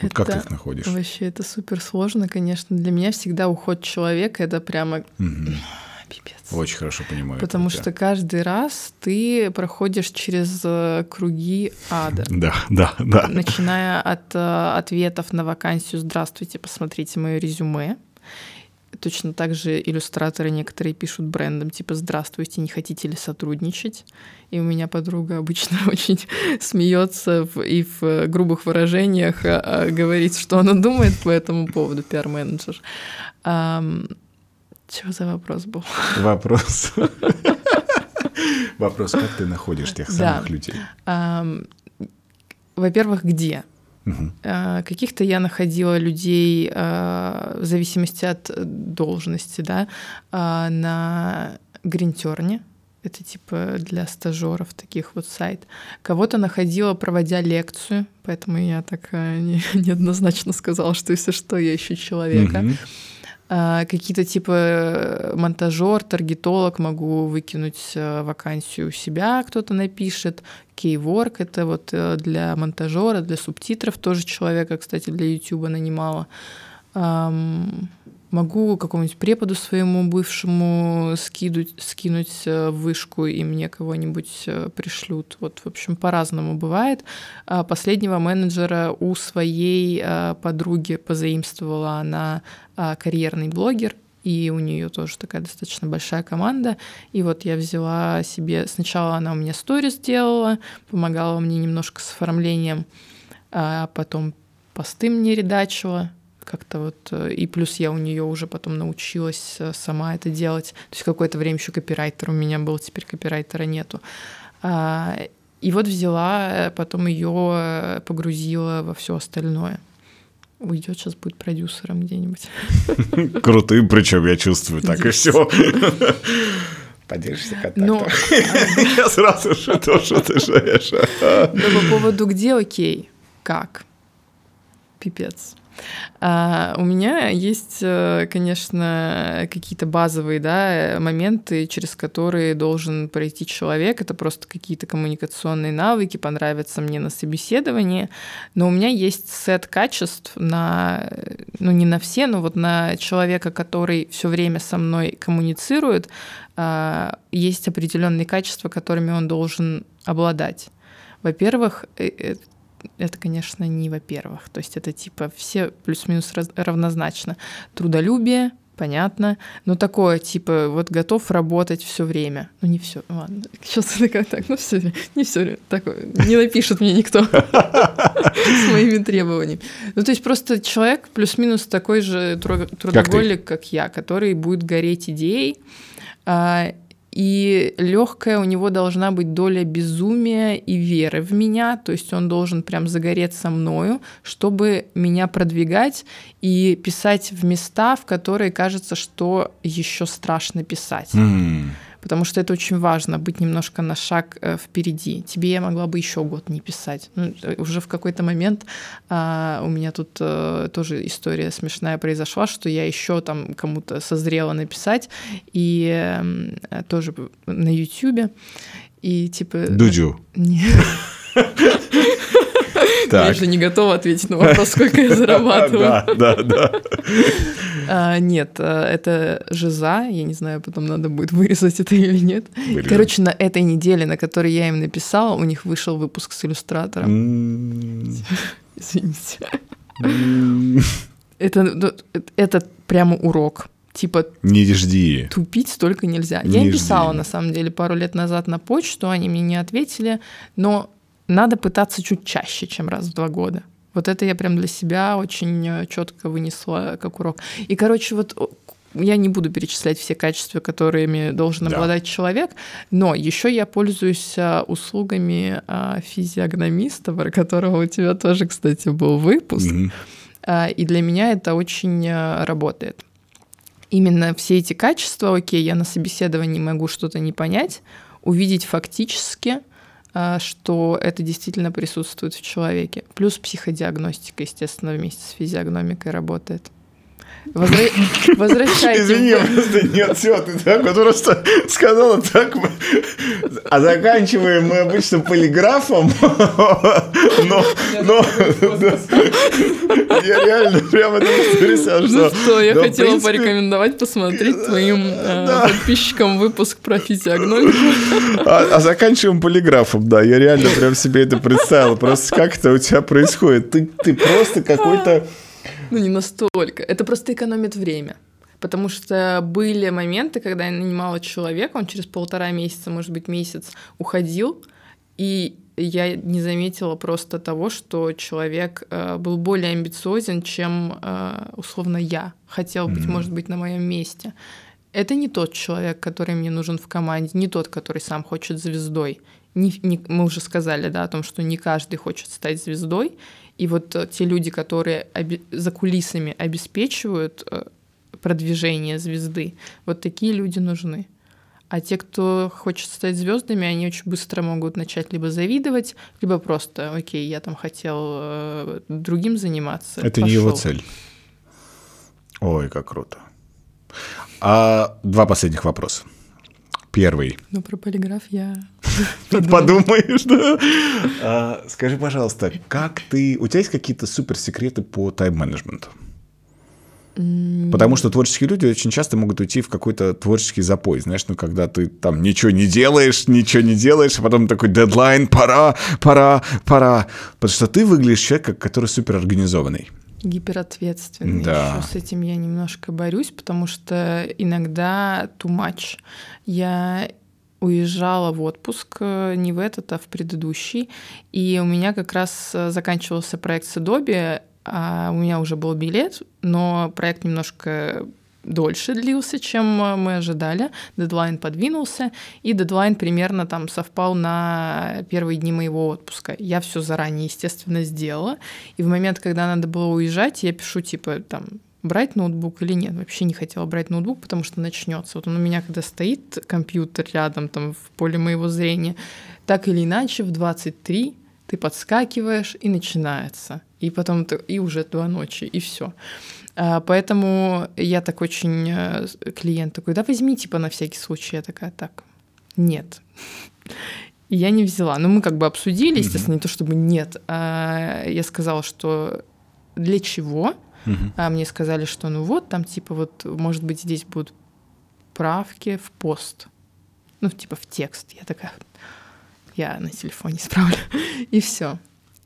Вот как ты Это их находишь? Вообще, это супер сложно, конечно. Для меня всегда уход человека это прямо Мгм. Пипец. Очень хорошо понимаю. это Потому тебя. что каждый раз ты проходишь через э, круги ада. Да, да, да. Начиная от э, ответов на вакансию «Здравствуйте, посмотрите мое резюме». Точно так же иллюстраторы некоторые пишут брендом, типа «Здравствуйте, не хотите ли сотрудничать?» И у меня подруга обычно очень смеется в- и в э, грубых выражениях а, а, говорит, что она думает по этому поводу, пиар-менеджер. Чего за вопрос был? Вопрос. Вопрос, как ты находишь тех самых людей? Во-первых, где? А, Каких-то я находила людей а, в зависимости от должности, да, а, на гринтерне. Это типа для стажеров таких вот сайт. Кого-то находила, проводя лекцию, поэтому я так не- неоднозначно сказала, что если что, я ищу человека. Мгм. А, Какие-то типа э, монтажер, таргетолог могу выкинуть э, вакансию у себя, кто-то напишет. Кейворк это вот э, для монтажера, для субтитров тоже человека, кстати, для YouTube нанимала. Могу какому-нибудь преподу своему бывшему скинуть в вышку, и мне кого-нибудь пришлют. Вот, в общем, по-разному бывает. А Последнего менеджера у своей подруги позаимствовала она карьерный блогер, и у нее тоже такая достаточно большая команда. И вот я взяла себе... Сначала она у меня сторис делала, помогала мне немножко с оформлением, а потом посты мне редачила, как-то вот, э, и плюс я у нее уже потом научилась э, сама это делать. То есть какое-то время еще копирайтер у меня был, теперь копирайтера нету. А, и вот взяла, э, потом ее погрузила во все остальное. Уйдет, сейчас будет продюсером где-нибудь. Крутым, причем я чувствую, так и все. Поделишься контактом. Я сразу что что ты шаешь. Но по поводу где окей, как? Пипец. А, у меня есть, э, конечно, какие-то базовые да, моменты, через которые должен пройти человек. Это просто какие-то коммуникационные навыки, понравятся мне на собеседовании. Но у меня есть сет качеств на, ну не на все, но вот на человека, который все время со мной коммуницирует, а, есть определенные качества, которыми он должен обладать. Во-первых, э, э, это, конечно, не во-первых. То есть это типа все плюс-минус равнозначно. Трудолюбие, понятно, но такое, типа, вот готов работать все время. Ну, не все, ладно, сейчас это как так, ну, все, не все такое, не напишет мне никто с моими требованиями. Ну, то есть просто человек плюс-минус такой же трудоголик, как я, который будет гореть идеей, а, и легкая у него должна быть доля безумия и веры в меня, то есть он должен прям загореться мною, чтобы меня продвигать и писать в места, в которые кажется, что еще страшно писать. Mm потому что это очень важно, быть немножко на шаг э, впереди. Тебе я могла бы еще год не писать. Ну, э, уже в какой-то момент а, у меня тут а, тоже история смешная произошла, что я еще там кому-то созрела написать, и а, тоже на Ютьюбе, и типа... Дудю. Нет. Так. Я же не готова ответить на вопрос, сколько я зарабатываю. Да, да, да. А, нет, а, это жиза. Я не знаю, потом надо будет вырезать это или нет. Вырежем. Короче, на этой неделе, на которой я им написала, у них вышел выпуск с иллюстратором. Извините. Это, ну, это прямо урок типа не жди. Тупить столько нельзя. Не я им писала жди. на самом деле пару лет назад на почту, они мне не ответили, но надо пытаться чуть чаще, чем раз в два года. Вот это я прям для себя очень э, четко вынесла как урок. И, короче, вот я не буду перечислять все качества, которыми должен да. обладать человек, но еще я пользуюсь а, услугами а, физиогномиста, про которого у тебя тоже, кстати, был выпуск. Mm-hmm. И для меня это очень работает. Именно все эти качества, окей, я на собеседовании могу что-то не понять, увидеть фактически – что это действительно присутствует в человеке. Плюс психодиагностика, естественно, вместе с физиогномикой работает. Возра... Возвращайте. Извини, просто нет, все, ты так вот просто сказала так. А заканчиваем мы обычно полиграфом, но, но я реально прямо это представляю, что... Ну что, я хотела порекомендовать посмотреть твоим э, подписчикам выпуск про физиогномику. А, а заканчиваем полиграфом, да, я реально прям себе это представил. Просто как это у тебя происходит? Ты просто какой-то ну, не настолько. Это просто экономит время. Потому что были моменты, когда я нанимала человека, он через полтора месяца, может быть, месяц уходил, и я не заметила просто того, что человек э, был более амбициозен, чем э, условно я хотел быть, mm-hmm. может быть, на моем месте. Это не тот человек, который мне нужен в команде, не тот, который сам хочет звездой. Не, не, мы уже сказали, да, о том, что не каждый хочет стать звездой, и вот э, те люди, которые за кулисами обеспечивают э, продвижение звезды, вот такие люди нужны. А те, кто хочет стать звездами, они очень быстро могут начать либо завидовать, либо просто, окей, я там хотел э, другим заниматься. Это пошел. не его цель. Ой, как круто. А два последних вопроса. Первый. Ну, про полиграф я... Подумаешь, да? А, скажи, пожалуйста, как ты... У тебя есть какие-то суперсекреты по тайм-менеджменту? Потому что творческие люди очень часто могут уйти в какой-то творческий запой. Знаешь, ну когда ты там ничего не делаешь, ничего не делаешь, а потом такой дедлайн, пора, пора, пора. Потому что ты выглядишь человеком, который супер организованный. Гиперответственный. Да. Еще с этим я немножко борюсь, потому что иногда too much. Я уезжала в отпуск, э, не в этот, а в предыдущий, и у меня как раз э, заканчивался проект с Adobe, а у меня уже был билет, но проект немножко дольше длился, чем э, мы ожидали. Дедлайн подвинулся, и дедлайн примерно там совпал на первые дни моего отпуска. Я все заранее, естественно, сделала. И в момент, когда надо было уезжать, я пишу типа там брать ноутбук или нет. Вообще не хотела брать ноутбук, потому что начнется. Вот он у меня, когда стоит компьютер рядом, там, в поле моего зрения, так или иначе в 23 ты подскакиваешь, и начинается. И потом и уже два ночи, и все. А, поэтому я так очень э, клиент такой, да возьми типа на всякий случай. Я такая, так, нет. И я не взяла. Ну, мы как бы обсудили, естественно, не то чтобы нет. А я сказала, что для чего? А мне сказали, что ну вот, там типа вот, может быть, здесь будут правки в пост. Ну, типа в текст. Я такая, я на телефоне исправлю. И все.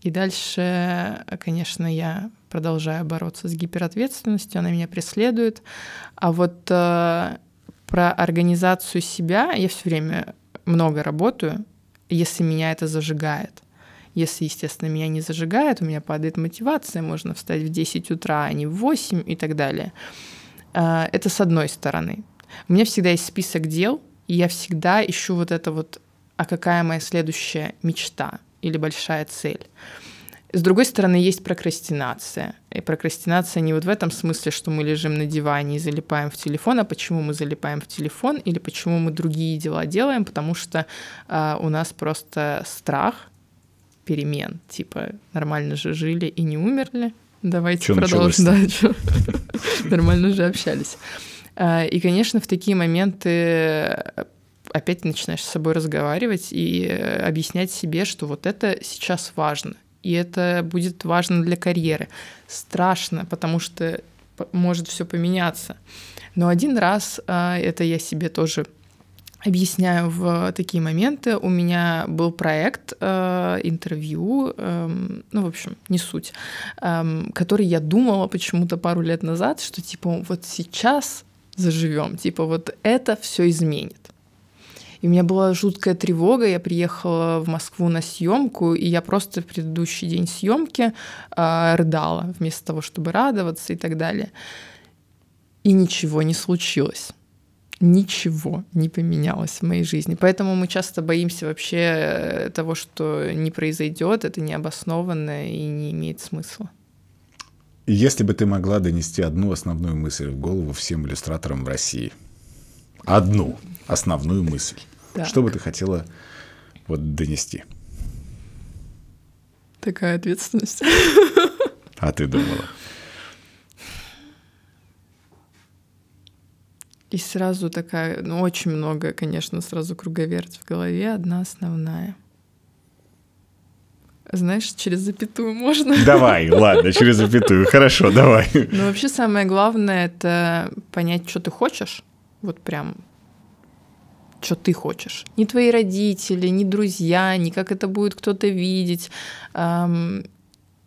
И дальше, конечно, я продолжаю бороться с гиперответственностью, она меня преследует. А вот э, про организацию себя я все время много работаю, если меня это зажигает. Если, естественно, меня не зажигает, у меня падает мотивация, можно встать в 10 утра, а не в 8 и так далее. Э, это с одной стороны. У меня всегда есть список дел, и я всегда ищу вот это вот, а какая моя следующая мечта или большая цель. С другой стороны, есть прокрастинация. И прокрастинация не вот в этом смысле, что мы лежим на диване и залипаем в телефон, а почему мы залипаем в телефон или почему мы другие дела делаем, потому что э, у нас просто страх перемен. Типа, нормально же жили и не умерли. Давайте Чё продолжим. Да, чё? Нормально же общались. А, и, конечно, в такие моменты опять начинаешь с собой разговаривать и объяснять себе, что вот это сейчас важно и это будет важно для карьеры. Страшно, потому что может все поменяться. Но один раз а, это я себе тоже объясняю в такие моменты. У меня был проект, э, интервью, э, ну, в общем, не суть, э, который я думала почему-то пару лет назад, что типа вот сейчас заживем, типа вот это все изменит. И у меня была жуткая тревога. Я приехала в Москву на съемку, и я просто в предыдущий день съемки э, рыдала, вместо того, чтобы радоваться и так далее. И ничего не случилось. Ничего не поменялось в моей жизни. Поэтому мы часто боимся вообще э, того, что не произойдет, это необоснованно и не имеет смысла. Если бы ты могла донести одну основную мысль в голову всем иллюстраторам в России, одну основную мысль. Так. Что бы ты хотела вот донести? Такая ответственность. А ты думала? И сразу такая, ну, очень много, конечно, сразу круговерть в голове, одна основная. Знаешь, через запятую можно? Давай, ладно, через запятую. Хорошо, давай. Ну, вообще самое главное — это понять, что ты хочешь, вот прям что ты хочешь. Ни твои родители, ни друзья, ни как это будет кто-то видеть. Эм,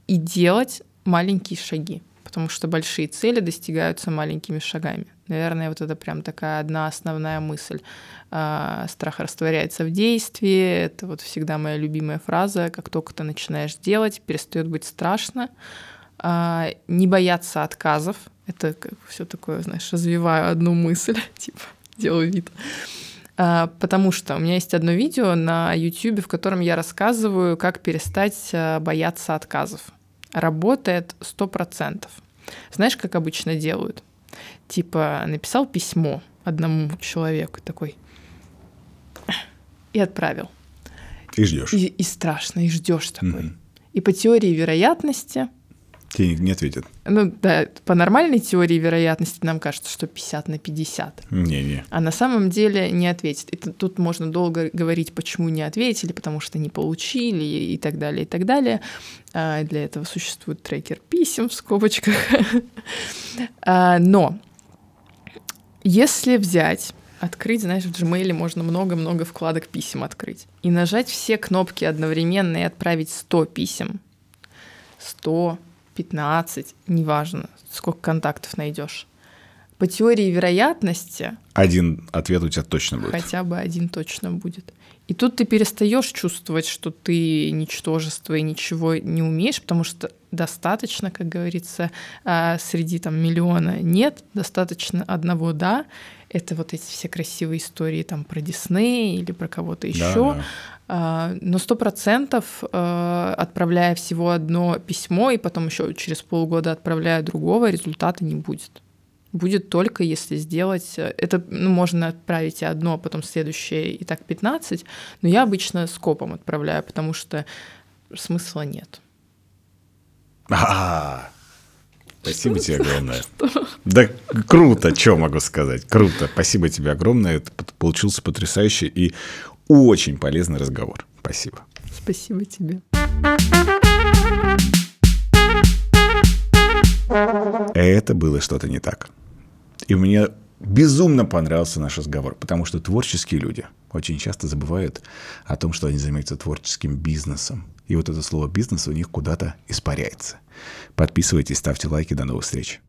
и делать маленькие шаги, потому что большие цели достигаются маленькими шагами. Наверное, вот это прям такая одна основная мысль. Э, страх растворяется в действии. Это вот всегда моя любимая фраза. Как только ты начинаешь делать, перестает быть страшно. Э, не бояться отказов. Это все такое, знаешь, развиваю одну мысль, типа делаю вид. А, потому что у меня есть одно видео на YouTube, в котором я рассказываю, как перестать а, бояться отказов. Работает 100%. Знаешь, как обычно делают? Типа написал письмо одному человеку такой и отправил. И ждешь. И, и страшно, и ждешь такой. Mm-hmm. И по теории вероятности Тебе не ответят. Ну да, по нормальной теории вероятности нам кажется, что 50 на 50. Не-не. А на самом деле не ответит. И тут можно долго говорить, почему не ответили, потому что не получили и так далее, и так далее. А для этого существует трекер писем в скобочках. а, но если взять открыть, знаешь, в Gmail можно много-много вкладок писем открыть. И нажать все кнопки одновременно и отправить 100 писем. 100 15, неважно, сколько контактов найдешь. По теории вероятности... Один ответ у тебя точно будет. Хотя бы один точно будет. И тут ты перестаешь чувствовать, что ты ничтожество и ничего не умеешь, потому что достаточно, как говорится, а, среди там миллиона нет, достаточно одного да. Это вот эти все красивые истории там про Дисней или про кого-то еще. Да, да. А, но сто процентов, а, отправляя всего одно письмо и потом еще через полгода отправляя другого, результата не будет. Будет только если сделать... Это ну, можно отправить и одно, а потом следующее, и так 15. Но я обычно скопом отправляю, потому что смысла нет. А, Спасибо тебе огромное. Да круто, что могу сказать. Круто. Спасибо тебе огромное. Это получился потрясающий и очень полезный разговор. Спасибо. Спасибо тебе. Это было что-то не так. И мне безумно понравился наш разговор, потому что творческие люди очень часто забывают о том, что они занимаются творческим бизнесом. И вот это слово «бизнес» у них куда-то испаряется. Подписывайтесь, ставьте лайки. До новых встреч.